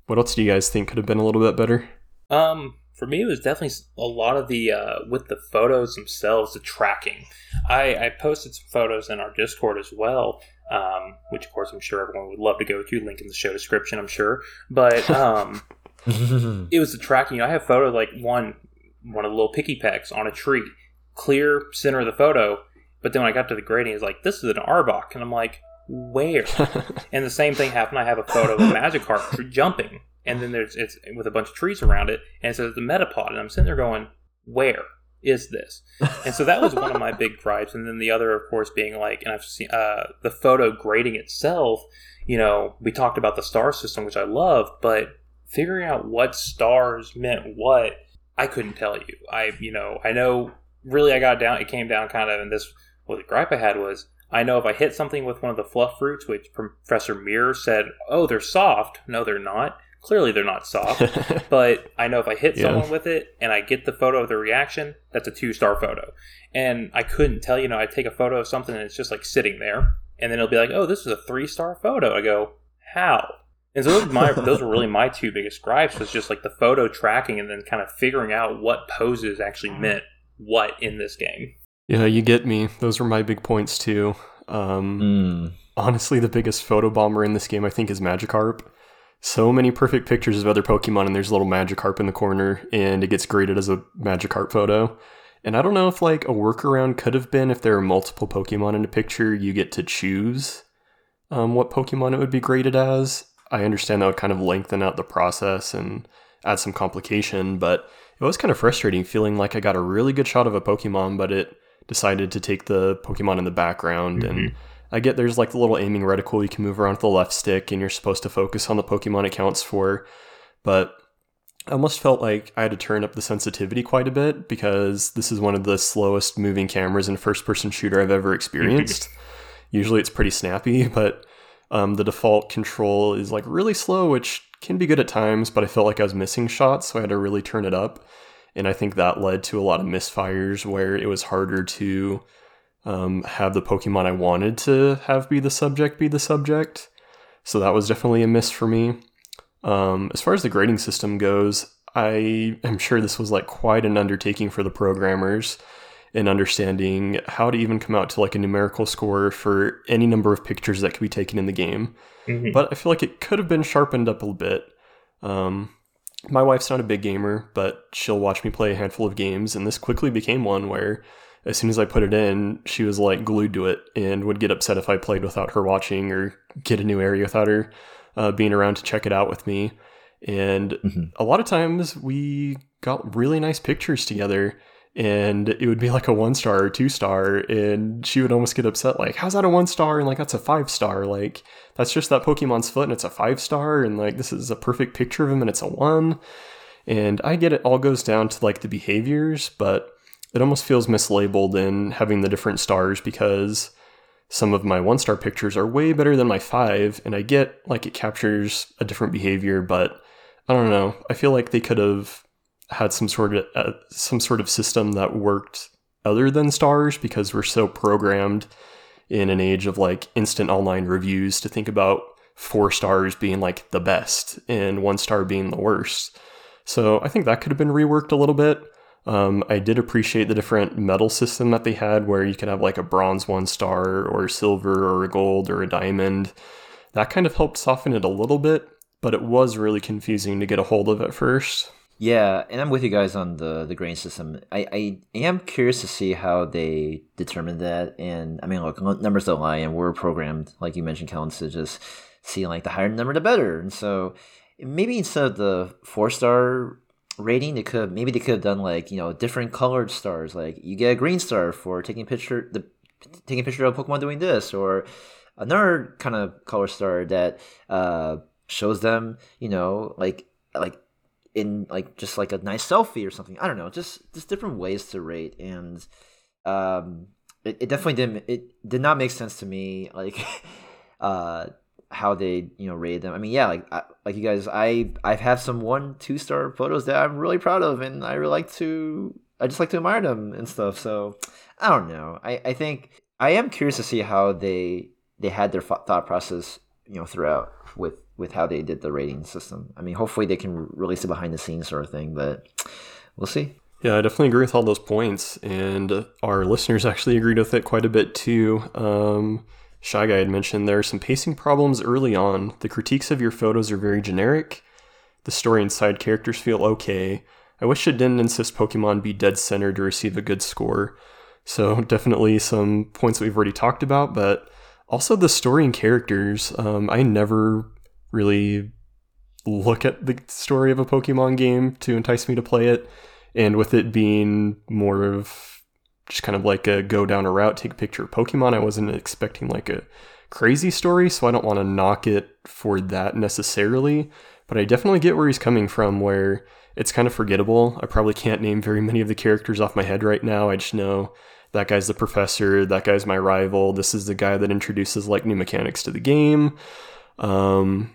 What else do you guys think could have been a little bit better? Um, for me, it was definitely a lot of the uh, with the photos themselves, the tracking. I, I posted some photos in our Discord as well, um, which of course I'm sure everyone would love to go to. Link in the show description, I'm sure. But um, it was the tracking. You know, I have photos like one one of the little Pikipeks on a tree, clear center of the photo. But then when I got to the grading, it's like this is an Arbok, and I'm like, where? and the same thing happened. I have a photo of a Magikarp jumping, and then there's it's with a bunch of trees around it, and it says the Metapod, and I'm sitting there going, where is this? And so that was one of my big gripes. And then the other, of course, being like, and I've seen uh, the photo grading itself. You know, we talked about the star system, which I love, but figuring out what stars meant what, I couldn't tell you. I, you know, I know really I got down, it came down kind of, and this, what the gripe I had was, I know if I hit something with one of the fluff fruits, which Professor Mirror said, oh, they're soft. No, they're not. Clearly, they're not soft. but I know if I hit yeah. someone with it and I get the photo of the reaction, that's a two star photo. And I couldn't tell, you know, I take a photo of something and it's just like sitting there. And then it'll be like, oh, this is a three star photo. I go, how? And so those, my, those were really my two biggest gripes was just like the photo tracking and then kind of figuring out what poses actually mm. meant what in this game. Yeah, you get me. Those were my big points too. Um, mm. Honestly, the biggest photo bomber in this game, I think, is Magikarp. So many perfect pictures of other Pokemon, and there's a little Magikarp in the corner, and it gets graded as a Magikarp photo. And I don't know if like a workaround could have been if there are multiple Pokemon in a picture, you get to choose um, what Pokemon it would be graded as. I understand that would kind of lengthen out the process and add some complication, but it was kind of frustrating feeling like I got a really good shot of a Pokemon, but it decided to take the Pokemon in the background. Mm-hmm. And I get there's like the little aiming reticle you can move around with the left stick, and you're supposed to focus on the Pokemon it counts for. But I almost felt like I had to turn up the sensitivity quite a bit because this is one of the slowest moving cameras in first person shooter I've ever experienced. Usually it's pretty snappy, but um, the default control is like really slow, which can be good at times, but I felt like I was missing shots, so I had to really turn it up and I think that led to a lot of misfires where it was harder to um, have the Pokemon I wanted to have be the subject be the subject. So that was definitely a miss for me. Um, as far as the grading system goes, I am sure this was like quite an undertaking for the programmers in understanding how to even come out to like a numerical score for any number of pictures that could be taken in the game. Mm-hmm. But I feel like it could have been sharpened up a bit. Um, my wife's not a big gamer, but she'll watch me play a handful of games, and this quickly became one where as soon as I put it in, she was like glued to it and would get upset if I played without her watching or get a new area without her uh, being around to check it out with me. And mm-hmm. a lot of times we got really nice pictures together and it would be like a one star or two star and she would almost get upset like how's that a one star and like that's a five star like that's just that pokemon's foot and it's a five star and like this is a perfect picture of him and it's a one. And i get it all goes down to like the behaviors but it almost feels mislabeled in having the different stars because some of my one star pictures are way better than my five and i get like it captures a different behavior but i don't know. I feel like they could have had some sort of uh, some sort of system that worked other than stars because we're so programmed in an age of like instant online reviews to think about four stars being like the best and one star being the worst. So I think that could have been reworked a little bit. Um, I did appreciate the different medal system that they had, where you could have like a bronze one star, or silver, or a gold, or a diamond. That kind of helped soften it a little bit, but it was really confusing to get a hold of at first. Yeah, and I'm with you guys on the the grain system. I, I am curious to see how they determined that. And I mean, look, numbers don't lie, and we're programmed, like you mentioned, Kellen, to just see like the higher number the better. And so maybe instead of the four star rating, they could maybe they could have done like you know different colored stars. Like you get a green star for taking picture the taking a picture of a Pokemon doing this, or another kind of color star that uh, shows them you know like like in like just like a nice selfie or something. I don't know, just just different ways to rate and. Um, it, it definitely didn't it did not make sense to me like uh how they you know rated them. I mean, yeah, like I, like you guys, I I've had some one two star photos that I'm really proud of, and I really like to I just like to admire them and stuff. So I don't know. I I think I am curious to see how they they had their thought process you know throughout with with how they did the rating system. I mean, hopefully they can release a behind the scenes sort of thing, but we'll see. Yeah, I definitely agree with all those points, and our listeners actually agreed with it quite a bit too. Um, Shy Guy had mentioned there are some pacing problems early on. The critiques of your photos are very generic. The story and side characters feel okay. I wish it didn't insist Pokemon be dead center to receive a good score. So, definitely some points that we've already talked about, but also the story and characters. Um, I never really look at the story of a Pokemon game to entice me to play it. And with it being more of just kind of like a go down a route, take a picture of Pokemon. I wasn't expecting like a crazy story, so I don't want to knock it for that necessarily. But I definitely get where he's coming from, where it's kind of forgettable. I probably can't name very many of the characters off my head right now. I just know that guy's the professor, that guy's my rival, this is the guy that introduces like new mechanics to the game. Um,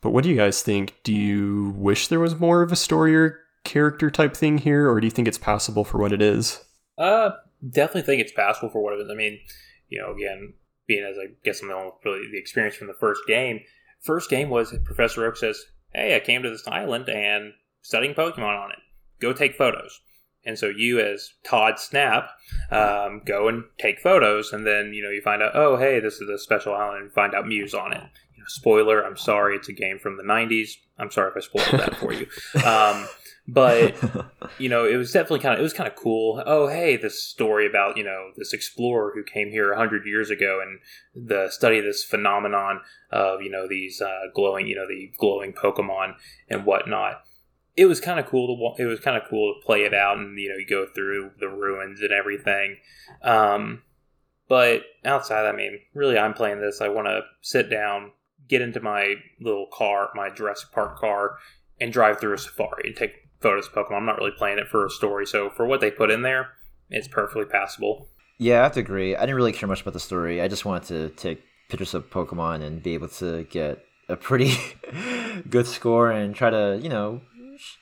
but what do you guys think? Do you wish there was more of a story or character type thing here, or do you think it's passable for what it is? Uh, definitely think it's passable for what it is. I mean, you know, again, being as I guess I'm the really the experience from the first game. First game was Professor Oak says, "Hey, I came to this island and studying Pokemon on it. Go take photos." And so you, as Todd Snap, um, go and take photos, and then you know you find out, oh, hey, this is a special island, and find out Mew's on it. You know, spoiler: I'm sorry, it's a game from the '90s. I'm sorry if I spoiled that for you. Um, but you know it was definitely kind of it was kind of cool oh hey this story about you know this explorer who came here 100 years ago and the study of this phenomenon of you know these uh, glowing you know the glowing pokemon and whatnot it was kind of cool to it was kind of cool to play it out and you know you go through the ruins and everything um, but outside i mean really i'm playing this i want to sit down get into my little car my jurassic park car and drive through a safari and take photos of Pokemon. I'm not really playing it for a story, so for what they put in there, it's perfectly passable. Yeah, I have to agree. I didn't really care much about the story. I just wanted to take pictures of Pokemon and be able to get a pretty good score and try to, you know,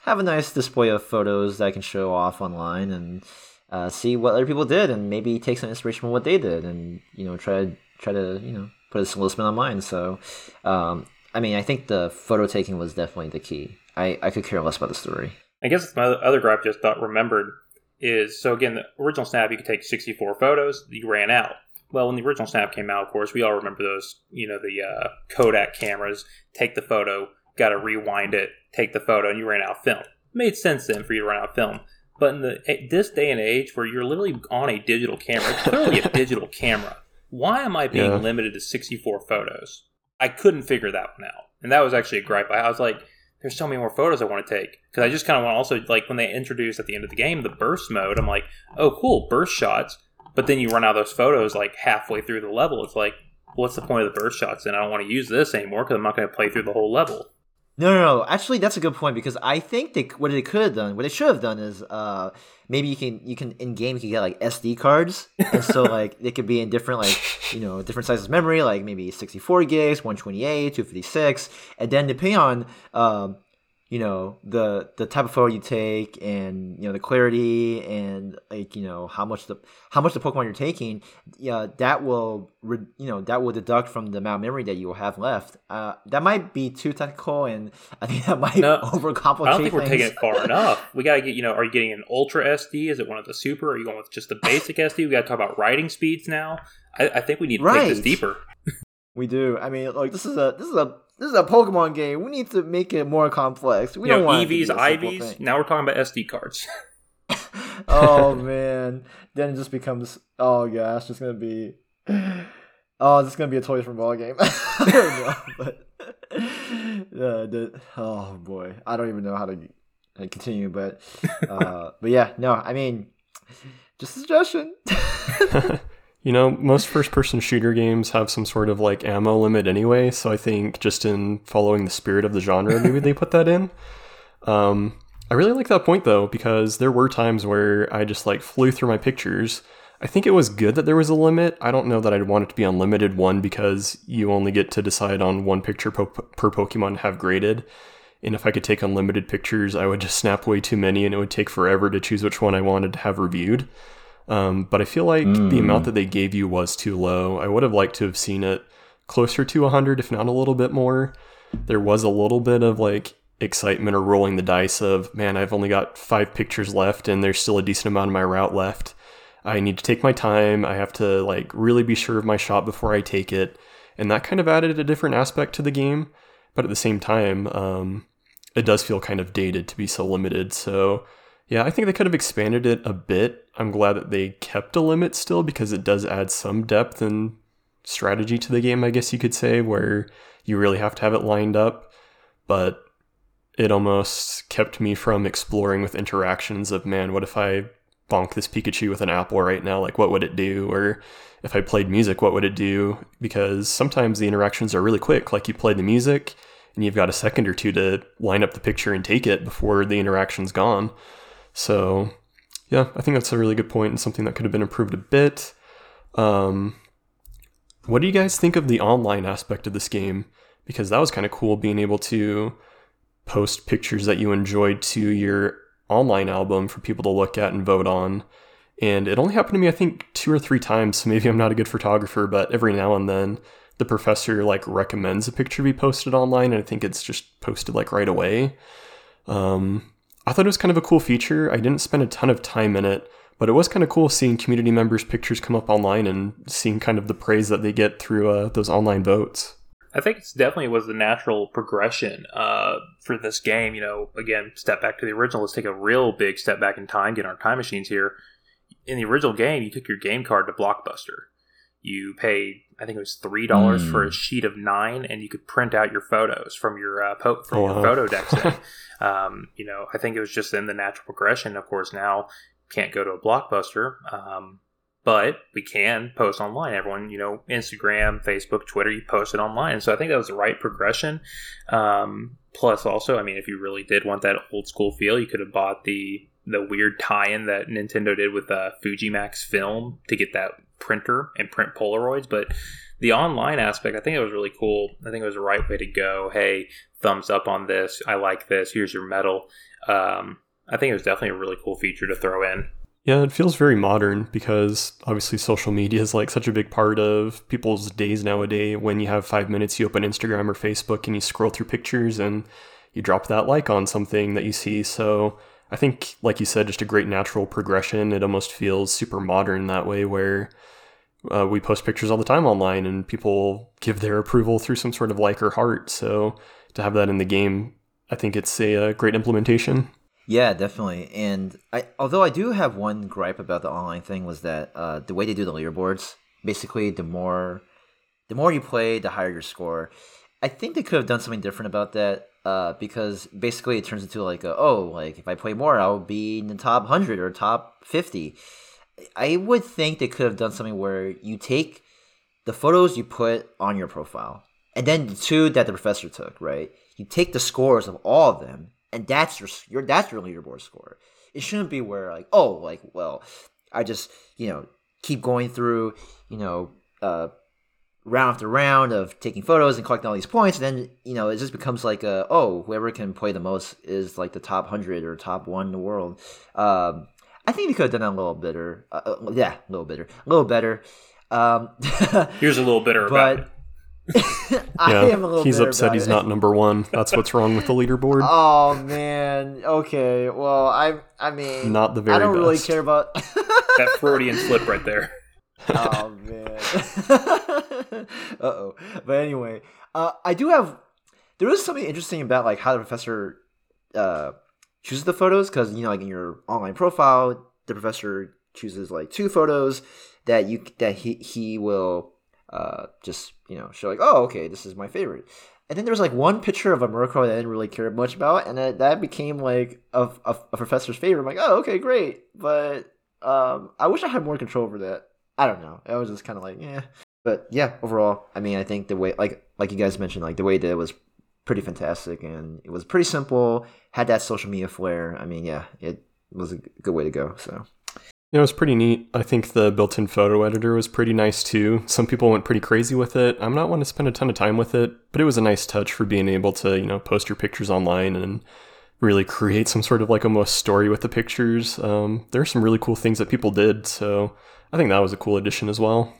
have a nice display of photos that I can show off online and uh, see what other people did and maybe take some inspiration from what they did and you know try to try to you know put a little spin on mine. So, um, I mean, I think the photo taking was definitely the key. I, I could care less about the story. I guess my other gripe just thought remembered is so again the original Snap you could take 64 photos. You ran out. Well, when the original Snap came out, of course, we all remember those. You know the uh, Kodak cameras. Take the photo, got to rewind it, take the photo, and you ran out of film. It made sense then for you to run out of film. But in the this day and age, where you're literally on a digital camera, it's clearly a digital camera. Why am I being yeah. limited to 64 photos? I couldn't figure that one out, and that was actually a gripe. I was like, there's so many more photos I want to take because I just kind of want also like when they introduce at the end of the game the burst mode. I'm like, oh cool, burst shots. But then you run out of those photos like halfway through the level. It's like, what's the point of the burst shots? And I don't want to use this anymore because I'm not going to play through the whole level. No, no, no. Actually, that's a good point because I think they what they could have done, what they should have done is uh maybe you can you can in game you can get like SD cards, and so like they could be in different like you know different sizes of memory, like maybe 64 gigs, 128, 256, and then depending on um you know the the type of photo you take and you know the clarity and like you know how much the how much the pokemon you're taking yeah that will re- you know that will deduct from the amount of memory that you will have left uh, that might be too technical and i think that might No, overcomplicate I don't think we're taking it far enough. We gotta get, you know, are you getting an ultra SD? Is it one of the super? Are you going with just the basic SD? We gotta talk about writing speeds now. I, I think we need to take this deeper. we do i mean like this is a this is a this is a pokemon game we need to make it more complex we you don't know, want it to be EVs, IVs. thing. Now we're talking about SD cards. oh man, then it just becomes oh gosh, it's just gonna be oh, this is gonna be a toys from ball game. I but uh, the, oh boy, I don't even know how to continue, but uh, but yeah, no, I mean, just a suggestion. You know, most first person shooter games have some sort of like ammo limit anyway, so I think just in following the spirit of the genre, maybe they put that in. Um, I really like that point though, because there were times where I just like flew through my pictures. I think it was good that there was a limit. I don't know that I'd want it to be unlimited one because you only get to decide on one picture po- per Pokemon to have graded. And if I could take unlimited pictures, I would just snap way too many and it would take forever to choose which one I wanted to have reviewed. Um, but I feel like the amount that they gave you was too low. I would have liked to have seen it closer to 100, if not a little bit more. There was a little bit of like excitement or rolling the dice of, man, I've only got five pictures left and there's still a decent amount of my route left. I need to take my time. I have to like really be sure of my shot before I take it. And that kind of added a different aspect to the game. But at the same time, um, it does feel kind of dated to be so limited. So yeah, I think they could have expanded it a bit. I'm glad that they kept a limit still because it does add some depth and strategy to the game, I guess you could say, where you really have to have it lined up. But it almost kept me from exploring with interactions of, man, what if I bonk this Pikachu with an apple right now? Like, what would it do? Or if I played music, what would it do? Because sometimes the interactions are really quick. Like, you play the music and you've got a second or two to line up the picture and take it before the interaction's gone. So, yeah, I think that's a really good point and something that could have been improved a bit. Um, what do you guys think of the online aspect of this game? Because that was kind of cool being able to post pictures that you enjoyed to your online album for people to look at and vote on. And it only happened to me, I think, two or three times. So maybe I'm not a good photographer, but every now and then the professor like recommends a picture be posted online, and I think it's just posted like right away. Um, I thought it was kind of a cool feature. I didn't spend a ton of time in it, but it was kind of cool seeing community members' pictures come up online and seeing kind of the praise that they get through uh, those online votes. I think it definitely was the natural progression uh, for this game. You know, again, step back to the original. Let's take a real big step back in time, get our time machines here. In the original game, you took your game card to Blockbuster. You paid, I think it was three dollars Mm. for a sheet of nine, and you could print out your photos from your uh, po- from Oh, your wow. photo then. um, you know, I think it was just in the natural progression. Of course, now can't go to a Blockbuster. Um, but we can post online. Everyone, you know, Instagram, Facebook, Twitter, you post it online. So I think that was the right progression. Um, plus, also, I mean, if you really did want that old school feel, you could have bought the the weird tie-in that Nintendo did with uh, Fujimax film to get that printer and print Polaroids. But the online aspect, I think it was really cool. I think it was the right way to go. Hey, thumbs up on this. I like this. Here's your medal. Um, I think it was definitely a really cool feature to throw in. Yeah, it feels very modern because obviously social media is like such a big part of people's days nowadays. When you have five minutes, you open Instagram or Facebook and you scroll through pictures and you drop that like on something that you see. So I think, like you said, just a great natural progression. It almost feels super modern that way, where uh, we post pictures all the time online and people give their approval through some sort of like or heart. So to have that in the game, I think it's a, uh great implementation. Yeah, definitely. And I, although I do have one gripe about the online thing was that uh, the way they do the leaderboards, basically, the more, the more you play, the higher your score. I think they could have done something different about that. Uh, because basically it turns into like a, oh like if I play more I'll be in the top hundred or top fifty. I would think they could have done something where you take the photos you put on your profile and then the two that the professor took, right? You take the scores of all of them, and that's your your that's your leaderboard score. It shouldn't be where like oh like well, I just you know keep going through you know uh round after round of taking photos and collecting all these points. And then you know it just becomes like a oh whoever can play the most is like the top hundred or top one in the world. Um, I think they could have done that a little better. Uh, uh, yeah, a little better, a little better. Um, Here's a little bitter about it. I Yeah, am a little. he's upset about he's it. not number one. That's what's wrong with the leaderboard. Oh man. Okay. Well, I. I mean, Not the very I don't really care about. That Freudian slip right there. Oh man. uh oh. But anyway, uh, I do have. There is something interesting about like how the professor uh, chooses the photos because you know like in your online profile, the professor chooses like two photos that you that he he will uh, just you know show like oh okay this is my favorite. And then there was like one picture of a Murkrow that I didn't really care much about, and that, that became like a, a, a professor's favorite. I'm like, oh, okay, great. But um, I wish I had more control over that. I don't know. I was just kind of like, yeah. But yeah, overall, I mean, I think the way, like, like you guys mentioned, like the way that was pretty fantastic, and it was pretty simple. Had that social media flair. I mean, yeah, it was a good way to go. So It was pretty neat. I think the built-in photo editor was pretty nice too. Some people went pretty crazy with it. I'm not one to spend a ton of time with it, but it was a nice touch for being able to, you know, post your pictures online and really create some sort of like almost story with the pictures. Um, there are some really cool things that people did, so I think that was a cool addition as well.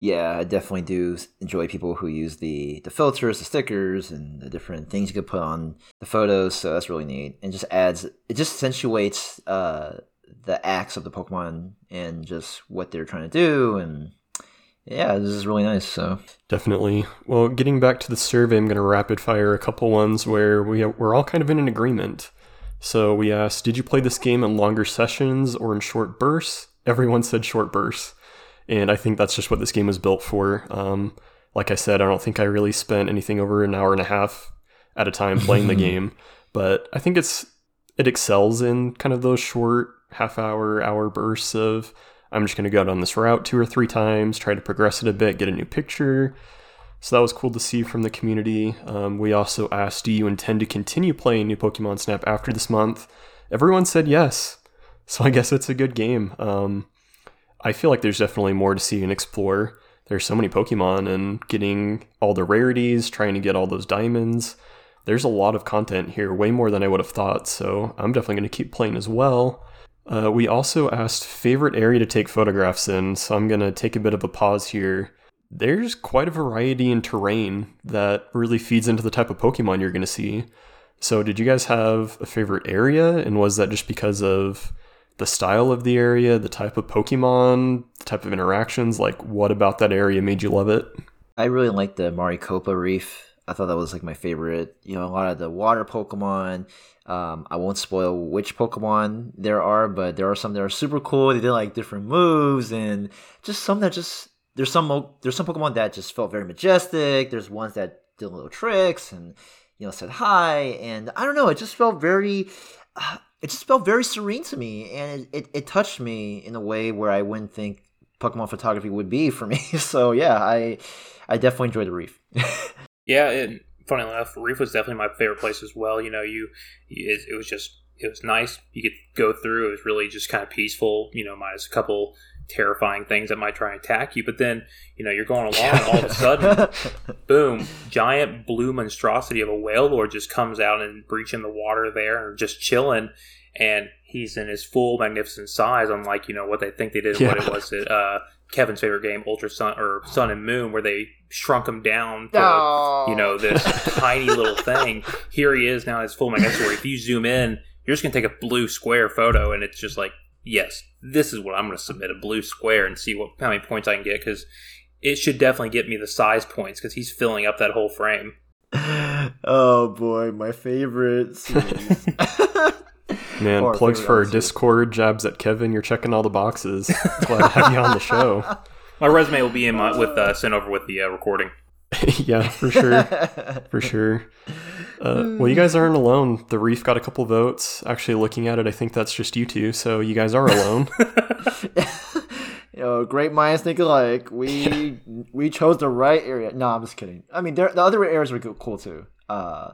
yeah, I definitely do enjoy people who use the the filters, the stickers, and the different things you could put on the photos. So that's really neat, and just adds it just accentuates uh, the acts of the Pokemon and just what they're trying to do, and yeah, this is really nice. So Definitely. Well, getting back to the survey, I'm going to rapid fire a couple ones where we we're all kind of in an agreement. So we asked, did you play this game in longer sessions or in short bursts? Everyone said short bursts, and I think that's just what this game was built for. Um, like I said, I don't think I really spent anything over an hour and a half at a time playing the game, but I think it's it excels in kind of those short half hour hour bursts of I'm just going to go down this route two or three times, try to progress it a bit, get a new picture. So that was cool to see from the community. Um, we also asked, do you intend to continue playing New Pokemon Snap after this month? Everyone said yes. So I guess it's a good game. Um, I feel like there's definitely more to see and explore. There's so many Pokemon and getting all the rarities, trying to get all those diamonds. There's a lot of content here, way more than I would have thought. So I'm definitely going to keep playing as well. Uh, we also asked favorite area to take photographs in, so I'm going to take a bit of a pause here. There's quite a variety in terrain that really feeds into the type of Pokemon you're going to see. So, did you guys have a favorite area, and was that just because of the style of the area, the type of Pokemon, the type of interactions? Like, what about that area made you love it? I really like the Maricopia Reef. I thought that was like my favorite. You know, a lot of the water Pokemon. Um, I won't spoil which Pokemon there are, but there are some that are super cool. They did like different moves and just some that just there's some there's some Pokemon that just felt very majestic. There's ones that did little tricks and you know said hi, and I don't know. It just felt very. Uh, it just felt very serene to me, and it, it, it touched me in a way where I wouldn't think Pokemon photography would be for me. so yeah, I I definitely enjoyed the reef. Yeah, and funny enough, Reef was definitely my favorite place as well. You know, you it, it was just it was nice. You could go through. It was really just kind of peaceful. You know, minus a couple terrifying things that might try and attack you. But then you know you're going along, and all of a sudden, boom! Giant blue monstrosity of a Wailord just comes out and breaching the water there, and just chilling. And he's in his full magnificent size, unlike you know what they think they did. What Yeah. it was at uh, Kevin's favorite game, Ultra Sun or Sun and Moon, where they shrunk him down to Oh. you know this tiny little thing. Here he is now in his full magnificent. Where if you zoom in, you're just gonna take a blue square photo, and it's just like, yes, this is what I'm gonna submit a blue square and see what how many points I can get because it should definitely get me the size points because he's filling up that whole frame. oh boy, my favorite. Man, Or plugs for our. Discord, jabs at Kevin. You're checking all the boxes. Glad to have you on the show. My resume will be in my with uh, sent over with the uh, recording. yeah, for sure. For sure. Uh, well, you guys aren't alone. The Reef got a couple votes. Actually, looking at it, I think that's just you two. So you guys are alone. you know, great minds think alike. We we chose the right area. No, I'm just kidding. I mean, there, the other areas were cool too. Uh,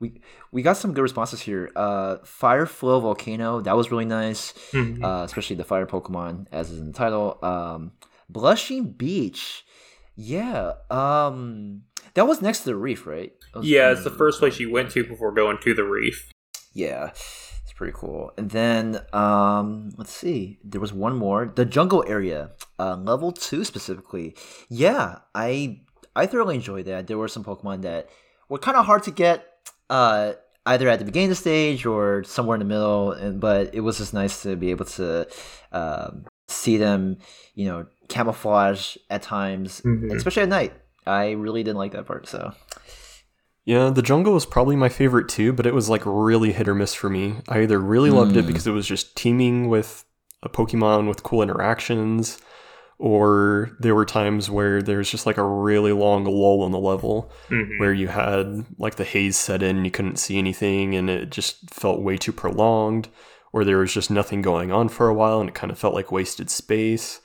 we we got some good responses here. Uh, Fireflow Volcano that was really nice, Mhm. uh, especially the fire Pokemon as is in the title. Um, Blushing Beach. Yeah. Um, that was next to the reef, right? Yeah, it's the first place you went to before going to the reef. Yeah, it's pretty cool. And then, um, let's see, there was one more, the jungle area, uh, level two specifically. Yeah, I I thoroughly enjoyed that. There were some Pokemon that were kind of hard to get, uh, either at the beginning of the stage or somewhere in the middle. And but it was just nice to be able to um, see them, you know, camouflage at times, Mhm. especially at night. I really didn't like that part. So Yeah, the jungle was probably my favorite too, but it was like really hit or miss for me. I either really loved it Mm. because it was just teeming with a Pokemon with cool interactions, or there were times where there's just like a really long lull in the level Mhm. where you had like the haze set in and you couldn't see anything and it just felt way too prolonged, or there was just nothing going on for a while and it kind of felt like wasted space.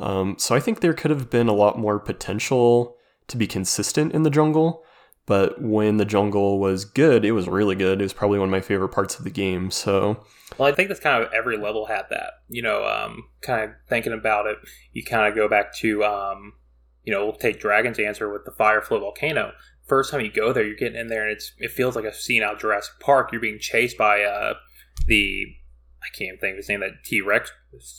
Um, so I think there could have been a lot more potential to be consistent in the jungle. But when the jungle was good, it was really good. It was probably one of my favorite parts of the game. So Well, I think that's kind of every level had that. You know, um, kind of thinking about it, you kind of go back to, um, you know, we'll take Dragon's Answer with the Fireflow Volcano. First time you go there, you're getting in there, and it's it feels like a scene out Jurassic Park. You're being chased by uh, the I can't think of his name, that T Rex,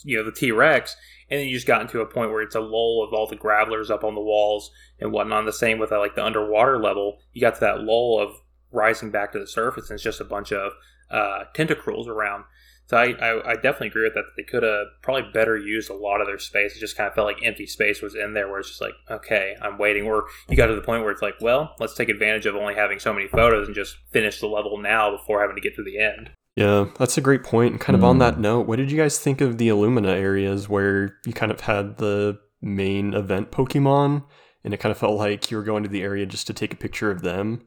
you know, the T Rex, and then you just got into a point where it's a lull of all the gravelers up on the walls and whatnot. The same with uh, like the underwater level, you got to that lull of rising back to the surface, and it's just a bunch of uh, tentacles around. So I, I, I definitely agree with that. They could have probably better used a lot of their space. It just kind of felt like empty space was in there, where it's just like, okay, I'm waiting. Or you got to the point where it's like, well, let's take advantage of only having so many photos and just finish the level now before having to get to the end. Yeah, that's a great point. And kind of on Mm. that note, what did you guys think of the Illumina areas where you kind of had the main event Pokemon and it kind of felt like you were going to the area just to take a picture of them?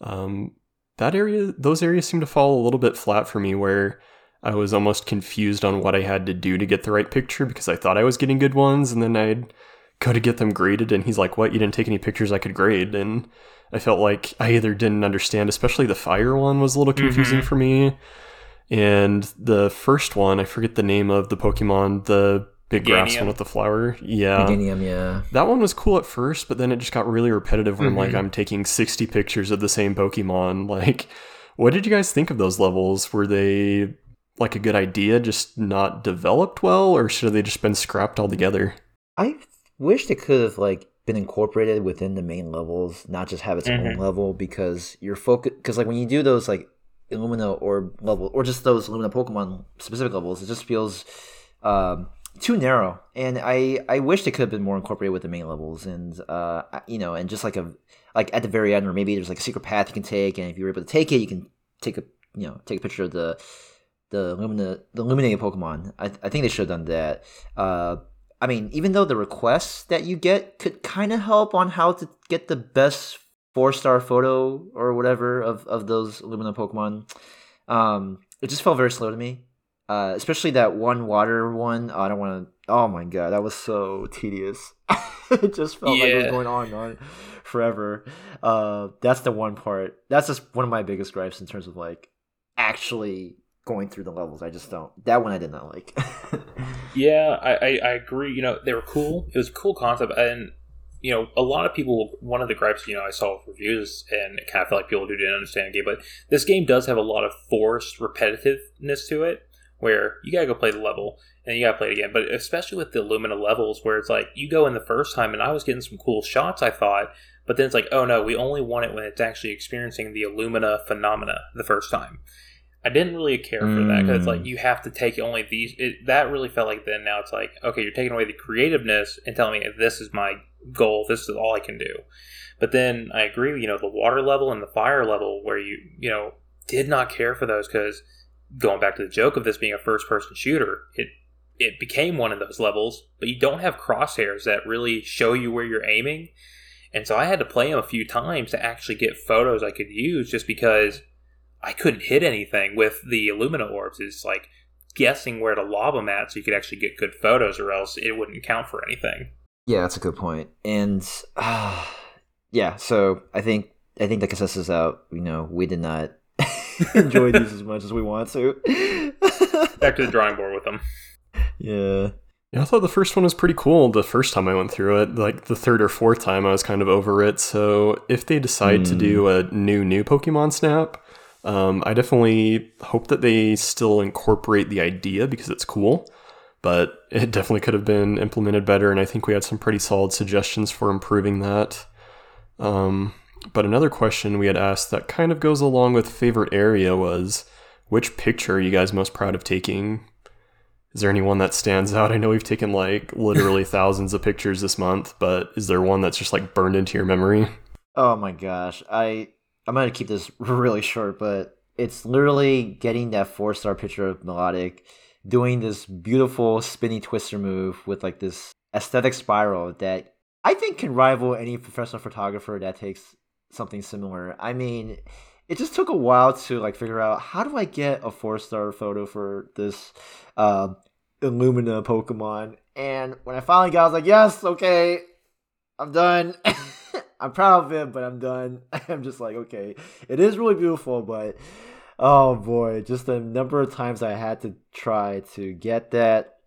Um, that area, those areas seem to fall a little bit flat for me where I was almost confused on what I had to do to get the right picture because I thought I was getting good ones and then I'd go to get them graded and he's like, What? You didn't take any pictures I could grade? And I felt like I either didn't understand, especially the fire one was a little confusing Mhm. for me. And the first one, I forget the name of the Pokemon, the big grass one with the flower. Yeah. Meganium, yeah. That one was cool at first, but then it just got really repetitive where I'm like, Mhm. I'm taking 60 pictures of the same Pokemon. Like, what did you guys think of those levels? Were they like a good idea, just not developed well, or should they just been scrapped altogether? I wish they could have like been incorporated within the main levels, not just have its own Mhm. level because you're focus because like when you do those like Illumina or level or just those Illumina Pokemon specific levels, it just feels um, too narrow. And I I wish they could have been more incorporated with the main levels and uh you know and just like a like at the very end or maybe there's like a secret path you can take and if you're able to take it you can take a you know take a picture of the the Lumina the illuminated Pokemon. I, I think they should have done that. Uh, I mean, even though the requests that you get could kind of help on how to get the best four star photo or whatever of, of those Lumina Pokemon, um, it just felt very slow to me. Uh, especially that one water one. I don't want to. Oh my god, that was so tedious. it just felt like it was going on and on forever. Uh, that's the one part. That's just one of my biggest gripes in terms of like actually going through the levels. I just don't. That one I did not like. Yeah, I, I, I agree. You know, they were cool. It was a cool concept, and you know, a lot of people. One of the gripes, you know, I saw with reviews, and it kind of felt like people who didn't understand the game. But this game does have a lot of forced repetitiveness to it, where you gotta go play the level and you gotta play it again. But especially with the Illumina levels, where it's like you go in the first time, and I was getting some cool shots, I thought, but then it's like, oh no, we only want it when it's actually experiencing the Illumina phenomena the first time. I didn't really care for that because it's like Mm. you have to take only these. It, that really felt like then now it's like okay, you're taking away the creativeness and telling me this is my goal, this is all I can do. But then I agree, you know, the water level and the fire level where you you know did not care for those because going back to the joke of this being a first person shooter, it it became one of those levels, but you don't have crosshairs that really show you where you're aiming. And so I had to play them a few times to actually get photos I could use just because I couldn't hit anything with the Illumina orbs. It's like guessing where to lob them at so you could actually get good photos or else it wouldn't count for anything. Yeah, that's a good point. And uh, yeah, so I think I think the consensus is out. You know, we did not enjoy these as much as we want to. Back to the drawing board with them. yeah. Yeah, I thought the first one was pretty cool the first time I went through it. Like the third or fourth time, I was kind of over it. So if they decide to do a new, new Pokemon Snap, um, I definitely hope that they still incorporate the idea because it's cool. But it definitely could have been implemented better. And I think we had some pretty solid suggestions for improving that. Um, but another question we had asked that kind of goes along with favorite area was which picture are you guys most proud of taking is there anyone that stands out? I know we've taken like literally thousands of pictures this month, but is there one that's just like burned into your memory? Oh my gosh. I I'm gonna keep this really short, but it's literally getting that four star picture of Melodic doing this beautiful spinny twister move with like this aesthetic spiral that I think can rival any professional photographer that takes something similar. I mean, it just took a while to like figure out how do I get a four star photo for this uh, Illumina Pokemon. And when I finally got, I was like, yes, okay, I'm done. I'm proud of it, but I'm done. I'm just like, okay, it is really beautiful, but oh boy, just the number of times I had to try to get that,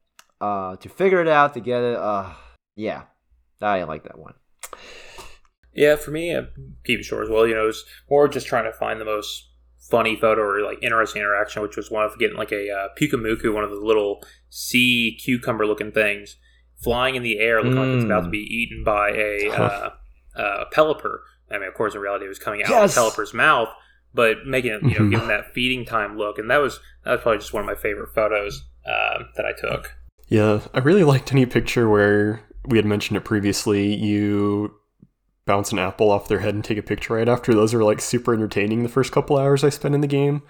uh, to figure it out, to get it. Uh, yeah, I like that one. Yeah, for me, I keep it short as well. You know, it's more just trying to find the most funny photo or like interesting interaction, which was one of getting like a uh, Pyukumuku, one of the little sea cucumber looking things, flying in the air, looking mm. like it's about to be eaten by a uh, uh, Pelipper. I mean, of course, in reality, it was coming out yes. of Pelipper's mouth, but making it, you know, mm-hmm. giving that feeding time look, and that was that was probably just one of my favorite photos uh, that I took. Yeah, I really liked any picture where we had mentioned it previously. You bounce an apple off their head and take a picture right after. Those are like super entertaining the first couple hours I spent in the game.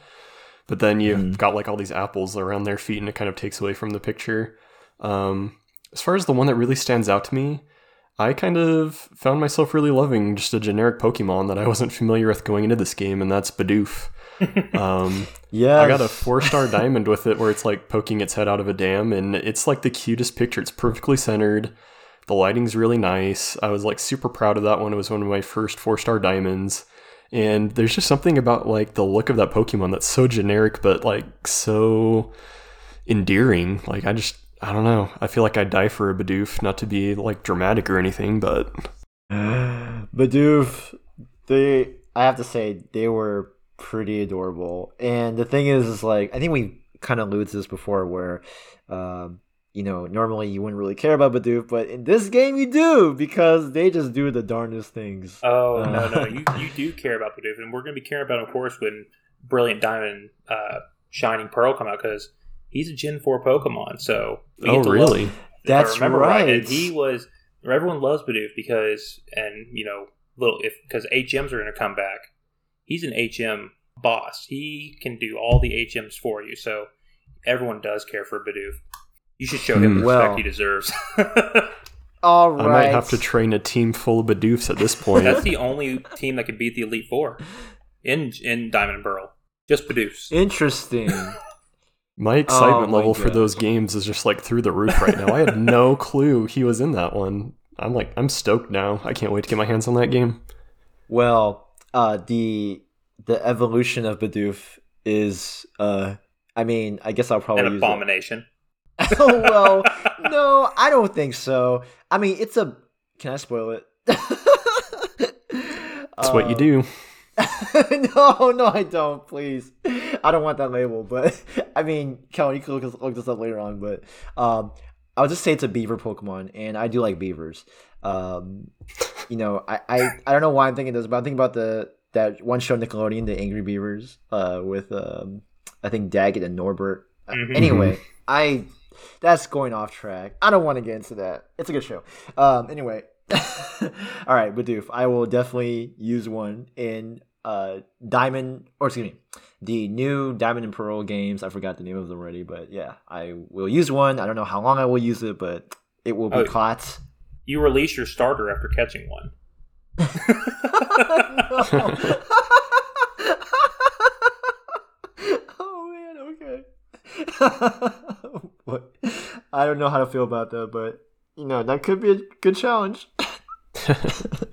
But then you've mm. got like all these apples around their feet and it kind of takes away from the picture. Um, as far as the one that really stands out to me, I kind of found myself really loving just a generic Pokemon that I wasn't familiar with going into this game, and that's Bidoof. um, yeah, I got a four star diamond with it where it's like poking its head out of a dam, and it's like the cutest picture. It's perfectly centered. The lighting's really nice. I was like super proud of that one. It was one of my first four star diamonds. And there's just something about like the look of that Pokemon that's so generic, but like so endearing. Like I just, I don't know. I feel like I'd die for a Bidoof, not to be like dramatic or anything, but Bidoof, they, I have to say, they were pretty adorable. And the thing is, is like I think we kind of alluded to this before, where um, you know, normally you wouldn't really care about Bidoof, but in this game you do because they just do the darndest things. Oh uh, no, no, you you do care about Bidoof, and we're going to be caring about, him, of course, when Brilliant Diamond, uh, Shining Pearl come out because he's a Gen Four Pokemon. So oh really? That's right. right. And he was. Everyone loves Bidoof because, and you know, little if because HMs are going to come back. He's an HM boss. He can do all the HMs for you. So everyone does care for Bidoof. You should show him hmm. the well, respect he deserves. All right. I might have to train a team full of Bidoofs at this point. That's the only team that can beat the Elite Four in in Diamond and Pearl. Just Bidoofs. Interesting. My excitement oh, my level God. for those games is just like through the roof right now. I had no clue he was in that one. I'm like, I'm stoked now. I can't wait to get my hands on that game. Well, uh, the the evolution of Bidoof is, uh, I mean, I guess I'll probably an abomination. oh well, no, I don't think so. I mean, it's a. Can I spoil it? That's what you do. no, no, I don't. Please, I don't want that label. But I mean, Kellen, you can look, look this up later on. But um, I'll just say it's a beaver Pokemon, and I do like beavers. Um, you know, I, I, I don't know why I'm thinking this, but I'm thinking about the that one show Nickelodeon, the Angry Beavers, uh, with um, I think Daggett and Norbert. Mm-hmm. Anyway, I that's going off track. I don't want to get into that. It's a good show. Um, anyway, all right, Bidoof. I will definitely use one in uh Diamond, or excuse me, the new Diamond and Pearl games. I forgot the name of them already, but yeah, I will use one. I don't know how long I will use it, but it will be oh, caught. You release your starter after catching one. oh man, okay. But I don't know how to feel about that, but you know that could be a good challenge.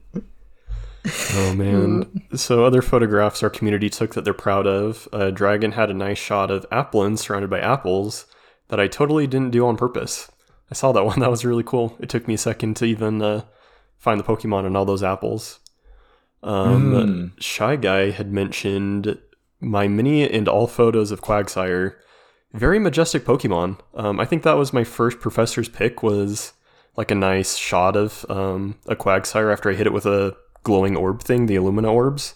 oh man! So other photographs our community took that they're proud of. Uh, Dragon had a nice shot of Applin surrounded by apples that I totally didn't do on purpose. I saw that one. That was really cool. It took me a second to even uh, find the Pokemon and all those apples. Um, Mm. Shy Guy had mentioned my mini and all photos of Quagsire. Very majestic Pokemon. Um, I think that was my first professor's pick. Was like a nice shot of um, a Quagsire after I hit it with a glowing orb thing, the Illumina orbs.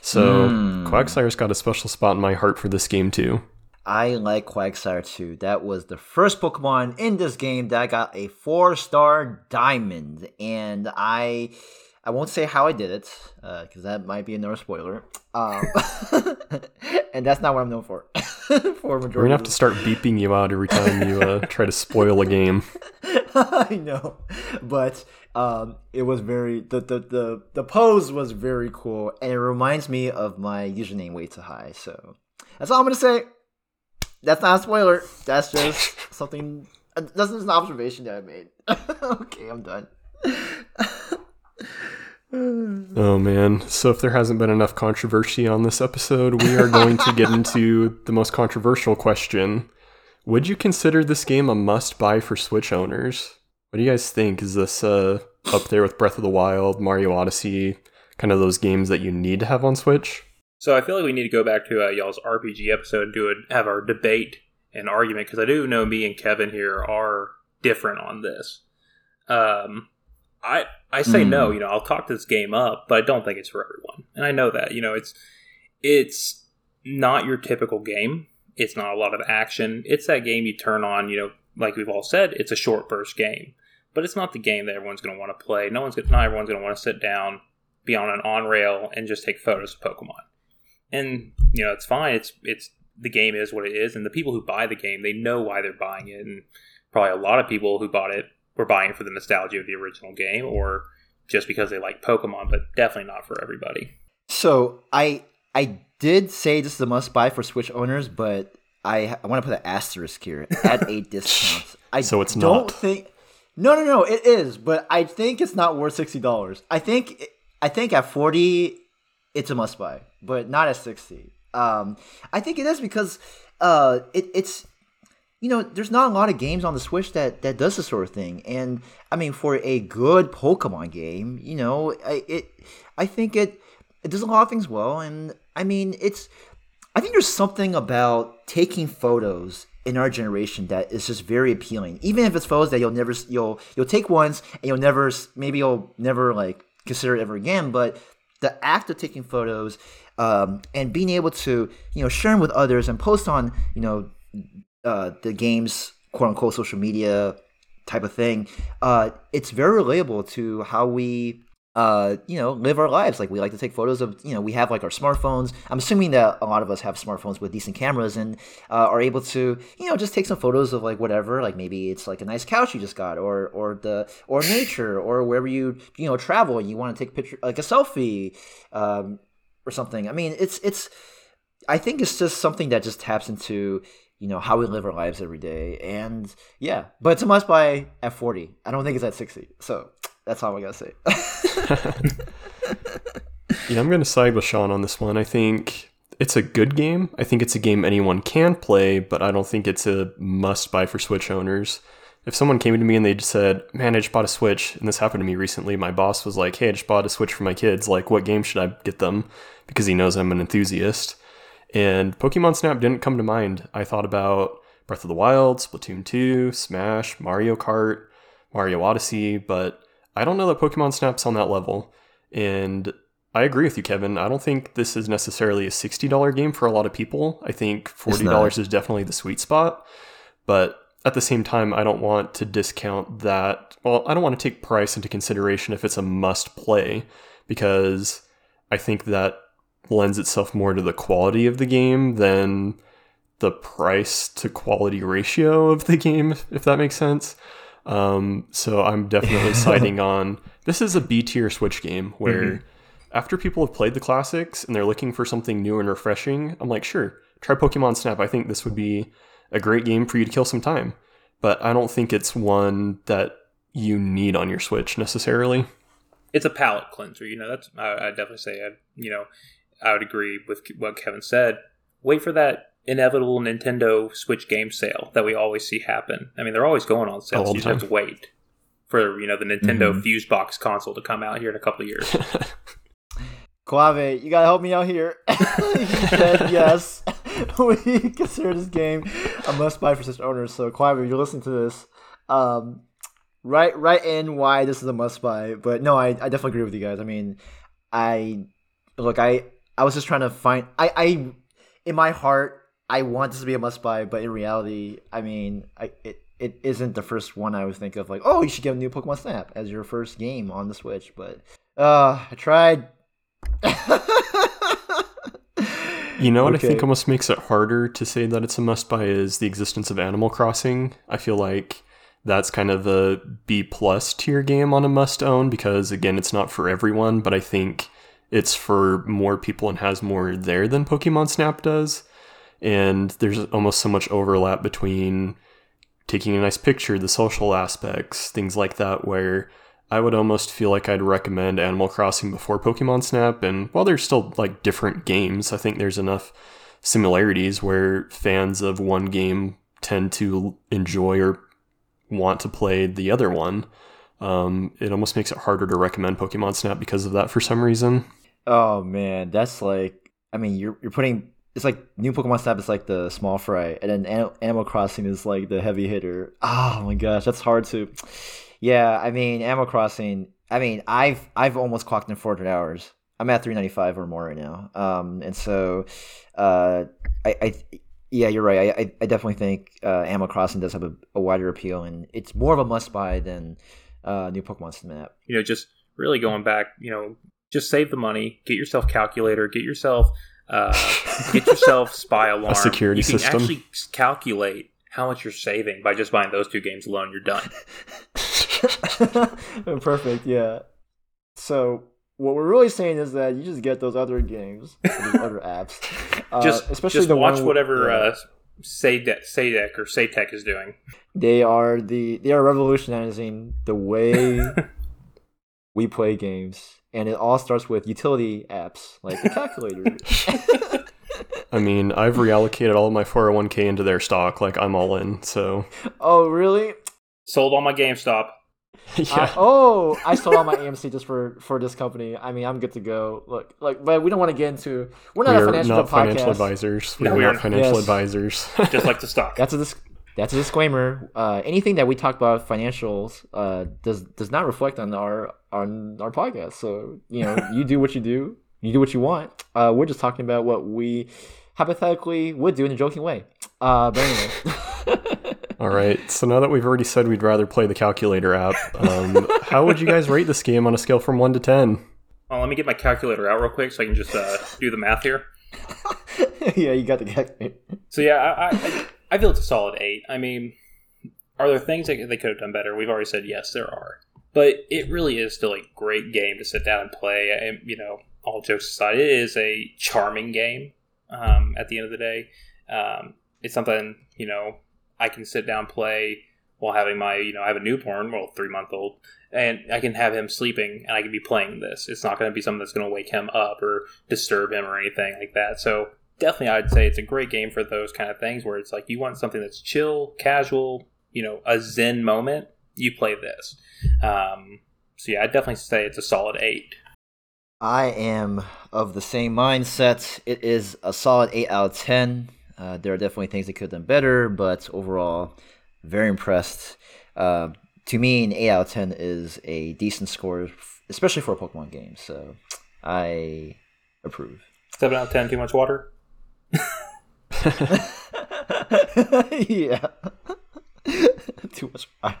So Mm. Quagsire's got a special spot in my heart for this game too. I like Quagsire too. That was the first Pokemon in this game that got a four star diamond, and I I won't say how I did it because that might be another spoiler. Um, and that's not what I'm known for. for majority We're gonna have to start beeping you out every time you uh, try to spoil a game. I know, but um, it was very the, the the the pose was very cool, and it reminds me of my username way too high. So that's all I'm gonna say. That's not a spoiler. That's just something. That's just an observation that I made. okay, I'm done. Oh man. So if there hasn't been enough controversy on this episode, we are going to get into the most controversial question. Would you consider this game a must buy for Switch owners? What do you guys think? Is this uh, up there with Breath of the Wild, Mario Odyssey, kind of those games that you need to have on Switch? So I feel like we need to go back to uh, y'all's RPG episode and do a, have our debate and argument because I do know me and Kevin here are different on this. Um, I I say Hmm. no. You know, I'll talk this game up, but I don't think it's for everyone, and I know that. You know, it's it's not your typical game. It's not a lot of action. It's that game you turn on. You know, like we've all said, it's a short burst game, but it's not the game that everyone's going to want to play. No one's gonna, not everyone's going to want to sit down, be on an on rail, and just take photos of Pokemon and you know it's fine it's it's the game is what it is and the people who buy the game they know why they're buying it and probably a lot of people who bought it were buying it for the nostalgia of the original game or just because they like pokemon but definitely not for everybody So I I did say this is a must buy for Switch owners, but I I want to put an asterisk here at a discount. I So it's don't not. think. No, no, no. It is, but I think it's not worth sixty dollars. I think I think at forty, it's a must buy, but not at sixty. Um, I think it is because uh, it, it's you know, there's not a lot of games on the Switch that that does this sort of thing. And I mean, for a good Pokemon game, you know, I, it I think it it does a lot of things well. And I mean, it's I think there's something about taking photos in our generation that is just very appealing. Even if it's photos that you'll never you'll you'll take once and you'll never maybe you'll never like consider it ever again, but the act of taking photos um, and being able to you know share them with others and post on you know uh, the game's quote unquote social media type of thing, uh, it's very relatable to how we uh, you know, live our lives. Like we like to take photos of, you know, we have like our smartphones. I'm assuming that a lot of us have smartphones with decent cameras and uh, are able to, you know, just take some photos of like whatever. Like maybe it's like a nice couch you just got, or or the or nature, or wherever you you know travel and you want to take a picture, like a selfie, um, or something. I mean, it's it's. I think it's just something that just taps into you know how we live our lives every day, and yeah. But it's a must buy at 40. I don't think it's at 60. So that's all I gotta say. Yeah, I'm to side with Sean on this one. I think it's a good game. I think it's a game anyone can play, but I don't think it's a must buy for Switch owners. If someone came to me and they just said, Man, I just bought a Switch, and this happened to me recently, my boss was like, Hey, I just bought a Switch for my kids. Like, what game should I get them? Because he knows I'm an enthusiast. And Pokemon Snap didn't come to mind. I thought about Breath of the Wild, Splatoon 2, Smash, Mario Kart, Mario Odyssey, but I don't know that Pokemon Snap's on that level. And I agree with you, Kevin. I don't think this is necessarily a $60 game for a lot of people. I think $40 is definitely the sweet spot. But at the same time, I don't want to discount that. Well, I don't want to take price into consideration if it's a must play because I think that lends itself more to the quality of the game than the price to quality ratio of the game, if that makes sense. Um, so I'm definitely siding on this is a B tier Switch game where after people have played the classics and they're looking for something new and refreshing, I'm like, sure, try Pokemon Snap. I think this would be a great game for you to kill some time. But I don't think it's one that you need on your Switch necessarily. it's a palate cleanser. You know, that's I, I definitely say I, you know I would agree with what Kevin said. Wait for that inevitable Nintendo Switch game sale that we always see happen. I mean, they're always going on sale. So you just have to wait for you know the Nintendo Mhm. Fuse Box console to come out here in a couple of years. Quave, you gotta help me out here. he said yes. we consider this game a must buy for such owners. So Quave, if you're listening to this, um, write write in why this is a must buy. But no, I, I definitely agree with you guys. I mean, I look, I I was just trying to find I, I in my heart I want this to be a must buy, but in reality, I mean, I it, it isn't the first one I would think of like, oh, you should get a new Pokemon Snap as your first game on the Switch. But uh, I tried. You know what I think almost makes it harder to say that it's a must buy is the existence of Animal Crossing. I feel like that's kind of a B plus tier game on a must own because again it's not for everyone, but I think it's for more people and has more there than Pokemon Snap does. And there's almost so much overlap between taking a nice picture, the social aspects, things like that, where I would almost feel like I'd recommend Animal Crossing before Pokemon Snap. And while they're still like different games, I think there's enough similarities where fans of one game tend to enjoy or want to play the other one. Um, it almost makes it harder to recommend Pokemon Snap because of that for some reason. Oh man, that's like I mean you're you're putting it's like new Pokemon Snap is like the small fry, and then Animal Crossing is like the heavy hitter. Oh my gosh, that's hard to. Yeah, I mean Animal Crossing. I mean I've I've almost clocked in 400 hours. I'm at 395 or more right now. Um, and so, uh, I, I yeah, you're right. I I, definitely think uh, Animal Crossing does have a, a wider appeal, and it's more of a must buy than uh, new Pokemon Snap. you know, just really going back, you know, just save the money, get yourself calculator, get yourself uh, get yourself spy alarm. security you can system. actually calculate how much you're saving by just buying those two games alone. You're done. Perfect, yeah. So what we're really saying is that you just get those other games, those other apps. Uh, just especially just the watch one- whatever yeah. uh, Sadek, Sadek or Satec is doing. they are the they are revolutionizing the way we play games, and it all starts with utility apps like the calculator. I mean, I've reallocated all of my 401k into their stock. Like, I'm all in. So, oh, really? Sold all my GameStop. yeah. I- oh, I sold all my AMC just for for this company. I mean, I'm good to go. Look, like, but we don't want to get into. We're not we a financial not podcast. financial advisors. We No, are we aren't. financial Yes. advisors. just like the stock. That's a dis- that's a disclaimer. Uh, anything that we talk about financials uh, does does not reflect on our on our podcast. So you know, you do what you do. You do what you want. Uh, we're just talking about what we hypothetically would do in a joking way. Uh, but anyway. all right. So now that we've already said we'd rather play the calculator app, um, how would you guys rate this game on a scale from one to ten? Oh, let me get my calculator out real quick so I can just uh, do the math here. yeah, you got the calculator. So yeah, I, I I feel it's a solid eight. I mean, are there things that they could have done better? We've already said yes, there are, but it really is still a great game to sit down and play. And you know, all jokes aside, it is a charming game. Um, at the end of the day, um, it's something you know I can sit down play while having my you know I have a newborn, well three month old, and I can have him sleeping and I can be playing this. It's not going to be something that's going to wake him up or disturb him or anything like that. So definitely I'd say it's a great game for those kind of things where it's like you want something that's chill, casual, you know, a zen moment. You play this. Um, so yeah, I'd definitely say it's a solid eight. I am of the same mindset. It is a solid 8 out of 10. Uh, there are definitely things that could have done better, but overall, very impressed. Uh, to me, an 8 out of 10 is a decent score, especially for a Pokemon game. So I approve. Seven out of ten. Too much water. yeah. Too much fire.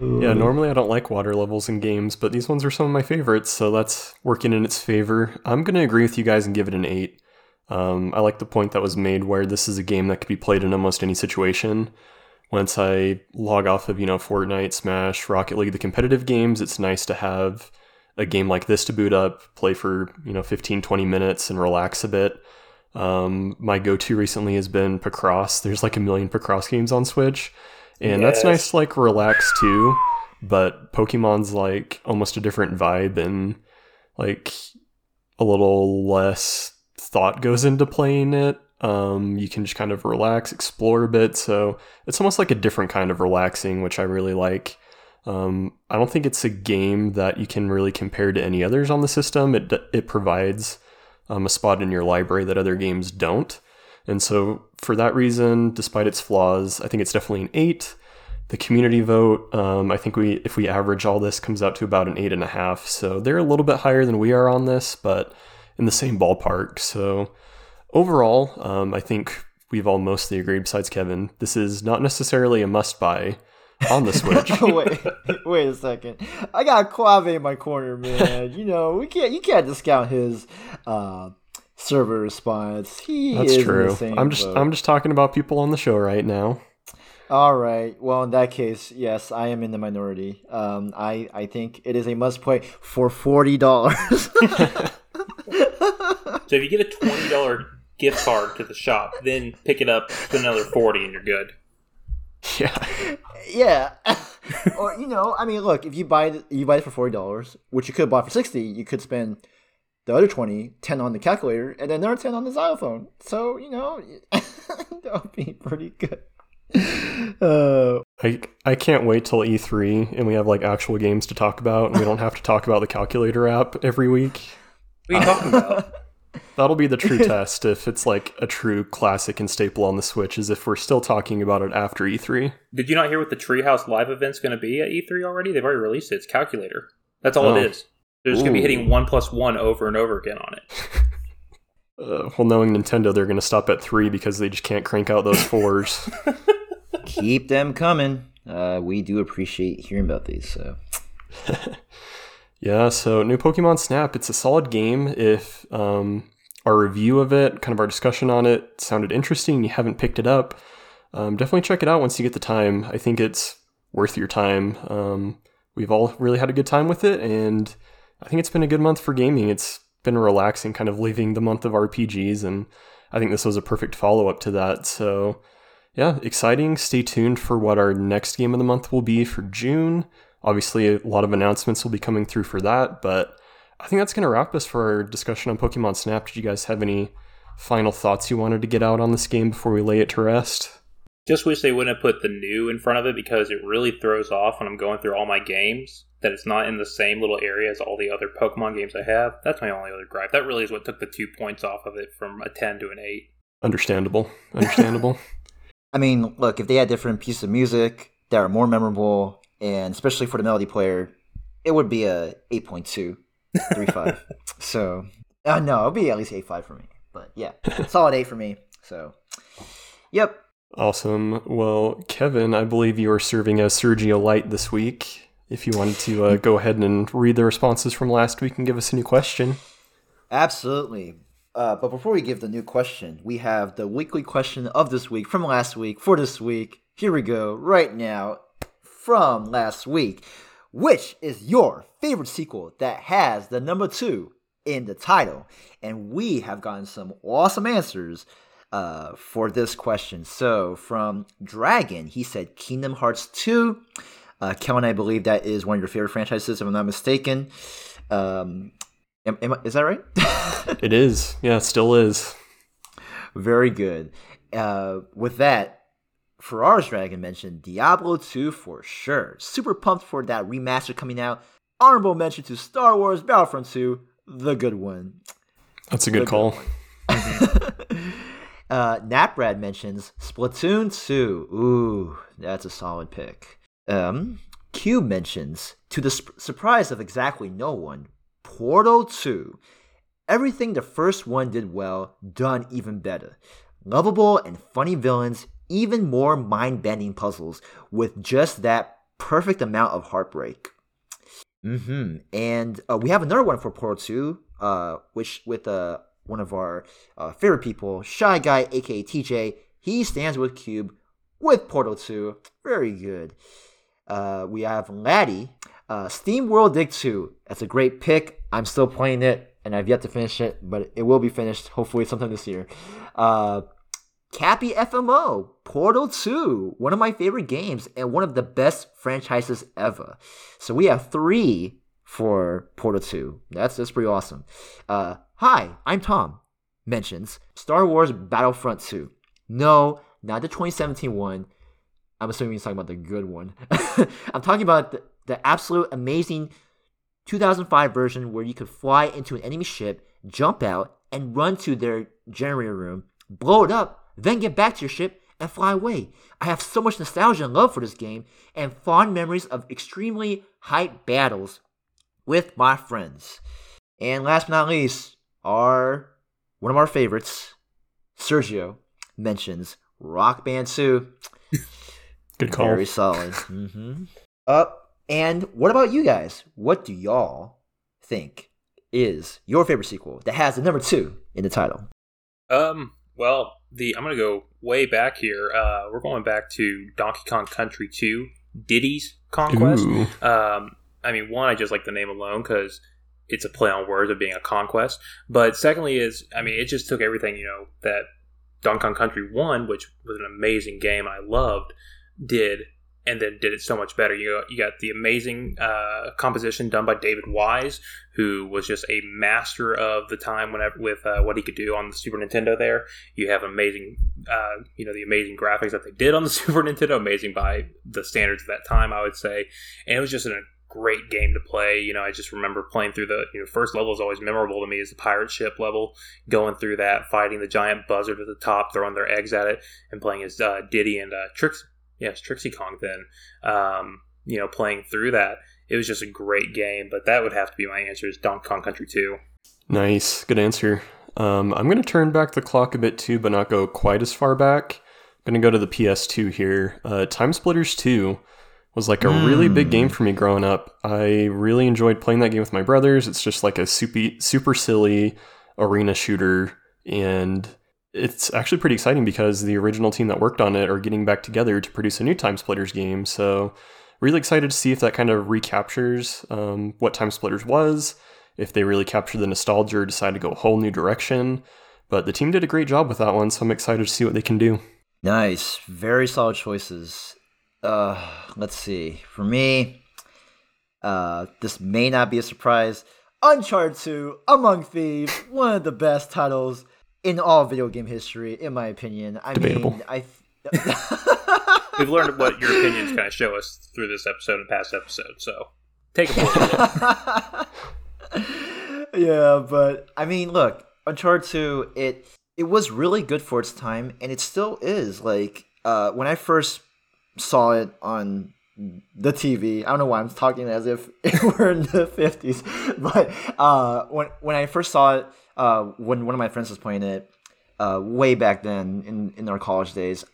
Yeah, normally I don't like water levels in games, but these ones are some of my favorites, so that's working in its favor. I'm going to agree with you guys and give it an 8. Um, I like the point that was made where this is a game that could be played in almost any situation. Once I log off of, you know, Fortnite, Smash, Rocket League, the competitive games, it's nice to have a game like this to boot up, play for, you know, 15, 20 minutes and relax a bit. Um, my go-to recently has been Picross. There's like a million Picross games on Switch, and that's nice to like relax too. But Pokemon's like almost a different vibe and like a little less thought goes into playing it. Um, you can just kind of relax, explore a bit. So it's almost like a different kind of relaxing, which I really like. Um, I don't think it's a game that you can really compare to any others on the system. It it provides um, a spot in your library that other games don't, and so for that reason, despite its flaws, I think it's definitely an eight. The community vote, um, I think we if we average all this comes out to about an eight and a half. So they're a little bit higher than we are on this, but in the same ballpark. So overall, um, I think we've all mostly agreed, besides Kevin, this is not necessarily a must buy on the Switch. wait, wait a second. I got Quave in my corner, man. You know, we can't you can't discount his uh, server response. He That's true. I'm just boat. I'm just talking about people on the show right now. All right. Well, in that case, yes, I am in the minority. Um, I I think it is a must play for forty dollars. so if you get a twenty dollar gift card to the shop, then pick it up for another forty, and you're good. Yeah. Yeah. or you know, I mean, look, if you buy it, you buy it for forty dollars, which you could buy for sixty, you could spend the other 20, 10 on the calculator, and then another ten on the xylophone. So you know, that would be pretty good. Uh, I I can't wait till E3 and we have like actual games to talk about, and we don't have to talk about the calculator app every week. What are you talking about? That'll be the true test if it's like a true classic and staple on the Switch, is if we're still talking about it after E3. Did you not hear what the Treehouse Live event's going to be at E3 already? They've already released it. It's Calculator. That's all oh. it is. They're just going to be hitting one plus one over and over again on it. Uh, well, knowing Nintendo, they're going to stop at three because they just can't crank out those fours. Keep them coming. Uh, we do appreciate hearing about these. So. Yeah, so new Pokemon Snap, it's a solid game. If um, our review of it, kind of our discussion on it, sounded interesting, you haven't picked it up, um, definitely check it out once you get the time. I think it's worth your time. Um, we've all really had a good time with it, and I think it's been a good month for gaming. It's been relaxing, kind of leaving the month of RPGs, and I think this was a perfect follow up to that. So, yeah, exciting. Stay tuned for what our next game of the month will be for June. Obviously, a lot of announcements will be coming through for that, but I think that's going to wrap us for our discussion on Pokemon Snap. Did you guys have any final thoughts you wanted to get out on this game before we lay it to rest? Just wish they wouldn't have put the new in front of it because it really throws off when I'm going through all my games that it's not in the same little area as all the other Pokemon games I have. That's my only other gripe. That really is what took the two points off of it from a 10 to an 8. Understandable. Understandable. I mean, look, if they had different pieces of music that are more memorable and especially for the melody player, it would be a 8.2, 3.5. so, uh, no, it'll be at least 8.5 for me. But yeah, solid 8 for me. So, yep. Awesome. Well, Kevin, I believe you are serving as Sergio Light this week. If you wanted to uh, go ahead and read the responses from last week and give us a new question. Absolutely. Uh, but before we give the new question, we have the weekly question of this week from last week for this week. Here we go, right now from last week. Which is your favorite sequel that has the number two in the title? And we have gotten some awesome answers uh, for this question. So from Dragon, he said Kingdom Hearts 2. Uh, Kellen, I believe that is one of your favorite franchises, if I'm not mistaken. Um, am, am, is that right? it is. Yeah, it still is. Very good. Uh, with that, Ferrar's Dragon mentioned Diablo 2 for sure. Super pumped for that remaster coming out. Honorable mention to Star Wars Battlefront 2, the good one. That's a good the call. Good uh, Naprad mentions Splatoon 2. Ooh, that's a solid pick. Um, Q mentions, to the sp- surprise of exactly no one, Portal 2. Everything the first one did well, done even better. Lovable and funny villains even more mind bending puzzles with just that perfect amount of heartbreak. Mm-hmm. And uh, we have another one for Portal 2, uh, which with uh, one of our uh, favorite people, Shy Guy, aka TJ. He stands with Cube with Portal 2. Very good. Uh, we have Laddie, uh, SteamWorld Dig 2. That's a great pick. I'm still playing it, and I've yet to finish it, but it will be finished hopefully sometime this year. Uh, Cappy FMO, Portal 2, one of my favorite games and one of the best franchises ever. So we have three for Portal 2. That's that's pretty awesome. Uh, hi, I'm Tom. mentions Star Wars Battlefront 2. No, not the 2017 one. I'm assuming he's talking about the good one. I'm talking about the, the absolute amazing 2005 version where you could fly into an enemy ship, jump out, and run to their generator room, blow it up, then get back to your ship and fly away. I have so much nostalgia and love for this game and fond memories of extremely hype battles with my friends. And last but not least, our one of our favorites, Sergio, mentions Rock Band 2. Good call. Very solid. mm-hmm. Uh, and what about you guys? What do y'all think is your favorite sequel that has the number two in the title? Um, well, the I'm gonna go way back here. Uh, we're going back to Donkey Kong Country 2, Diddy's Kong Quest. Um, I mean, one, I just like the name alone because it's a play on words of being a conquest. But secondly, is I mean, it just took everything you know that Donkey Kong Country One, which was an amazing game I loved, did, and then did it so much better. You got, you got the amazing uh, composition done by David Wise, who was just a master of the time whenever with uh, what he could do on the Super Nintendo. There, you have amazing, uh, you know, the amazing graphics that they did on the Super Nintendo, amazing by the standards of that time, I would say, and it was just a great game to play. You know, I just remember playing through the you know first level is always memorable to me is the pirate ship level, going through that, fighting the giant buzzard at the top, throwing their eggs at it, and playing as uh, Diddy and uh, Trix, yes, Dixie Kong. Then, um, you know, playing through that, it was just a great game. But that would have to be my answer is Donkey Kong Country Two. Nice. Good answer. Um, I'm going to turn back the clock a bit too, but not go quite as far back. I'm going to go to the PS2 here. Uh, TimeSplitters 2 was like a really big game for me growing up. I really enjoyed playing that game with my brothers. It's just like a super, super silly arena shooter. And it's actually pretty exciting because the original team that worked on it are getting back together to produce a new TimeSplitters game. So, really excited to see if that kind of recaptures um, what TimeSplitters was, if they really capture the nostalgia or decide to go a whole new direction. But the team did a great job with that one, so I'm excited to see what they can do. Nice. Very solid choices. Uh, let's see. For me, uh, this may not be a surprise. Uncharted 2, Among Thieves, one of the best titles in all video game history, in my opinion. I Debatable. mean, I. We've learned what your opinions kind of show us through this episode and past episodes. So take a look. yeah, but I mean, look, Uncharted 2, it it was really good for its time, and it still is. Like, uh, when I first saw it on the TV, I don't know why I'm talking as if it were in the 50s, but uh, when when I first saw it, uh, when one of my friends was playing it, uh, way back then in in our college days,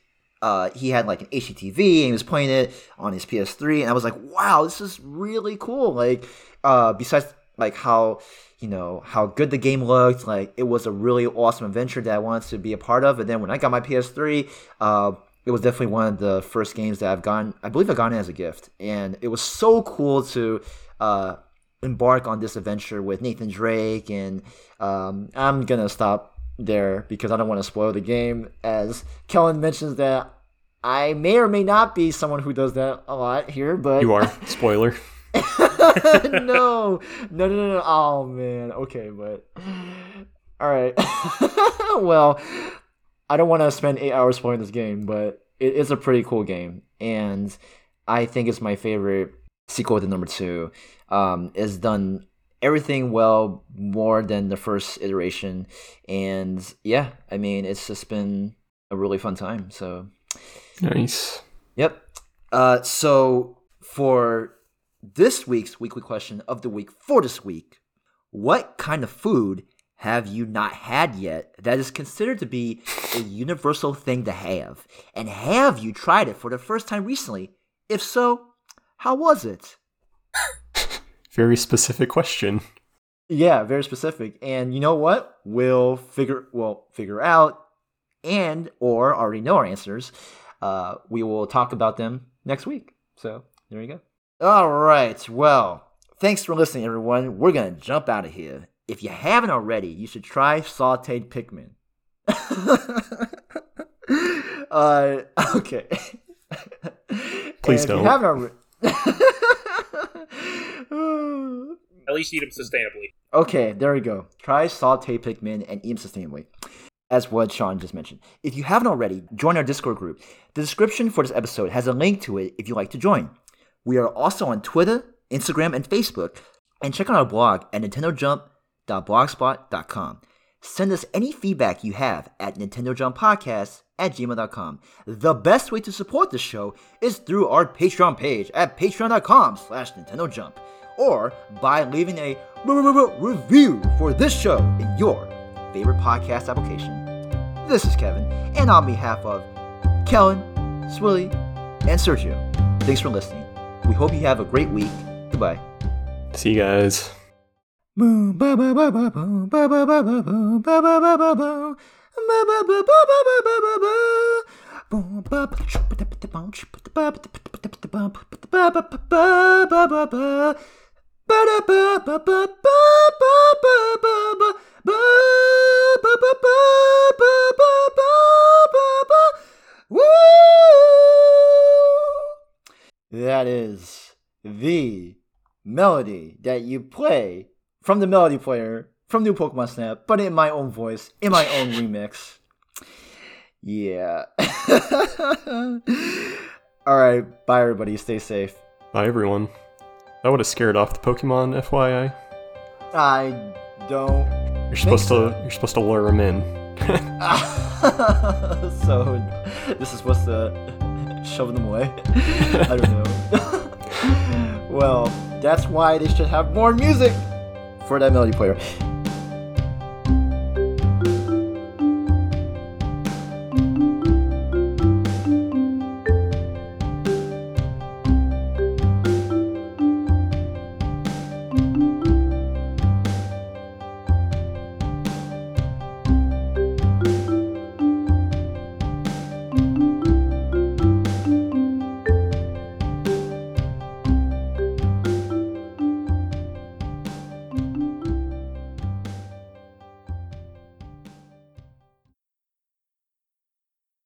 uh, he had like an HDTV and he was playing it on his PS3, and I was like, wow, this is really cool. Like, uh, besides like how you know how good the game looked, like it was a really awesome adventure that I wanted to be a part of. And then when I got my PS3, uh, it was definitely one of the first games that I've gotten. I believe I got it as a gift, and it was so cool to. Uh, embark on this adventure with Nathan Drake, and um, I'm gonna stop there because I don't want to spoil the game. As Kellen mentions that I may or may not be someone who does that a lot here, but You are. Spoiler. no, no, no, no, no. Oh man. Okay, but all right. well, I don't want to spend eight hours playing this game, but it is a pretty cool game, and I think it's my favorite sequel to number two. Um, it's done everything well more than the first iteration, and yeah, I mean, it's just been a really fun time. So Nice. Yep. Uh, so for this week's weekly question of the week for this week, what kind of food have you not had yet that is considered to be a universal thing to have? And have you tried it for the first time recently? If so, how was it? Very specific question. Yeah, very specific. And you know what? We'll figure well figure out and or already know our answers. Uh, we will talk about them next week. So there you go. All right. Well, thanks for listening, everyone. We're gonna jump out of here. If you haven't already, you should try sautéed Pikmin. uh, okay. Please don't. At least eat them sustainably. Okay, there we go. Try saute Pikmin and eat them sustainably. As what Sean just mentioned. If you haven't already, join our Discord group. The description for this episode has a link to it if you'd like to join. We are also on Twitter, Instagram, and Facebook. And check out our blog at nintendojump.blogspot.com. Send us any feedback you have at nintendojumppodcast at gmail.com. The best way to support the show is through our Patreon page at patreon.com slash nintendojump or by leaving a review for this show in your favorite podcast application. This is Kevin, and on behalf of Kellen, Swilly, and Sergio, thanks for listening. We hope you have a great week. Goodbye. See you guys. That is the melody that you play from the melody player from New Pokemon Snap, but in my own voice, in my own remix. Yeah. All right. Bye, everybody. Stay safe. Bye, everyone. That would have scared off the Pokemon, FYI. I don't. You're supposed so. to. You're supposed to lure them in. so, this is supposed to shove them away. I don't know. well, that's why they should have more music for that melody player.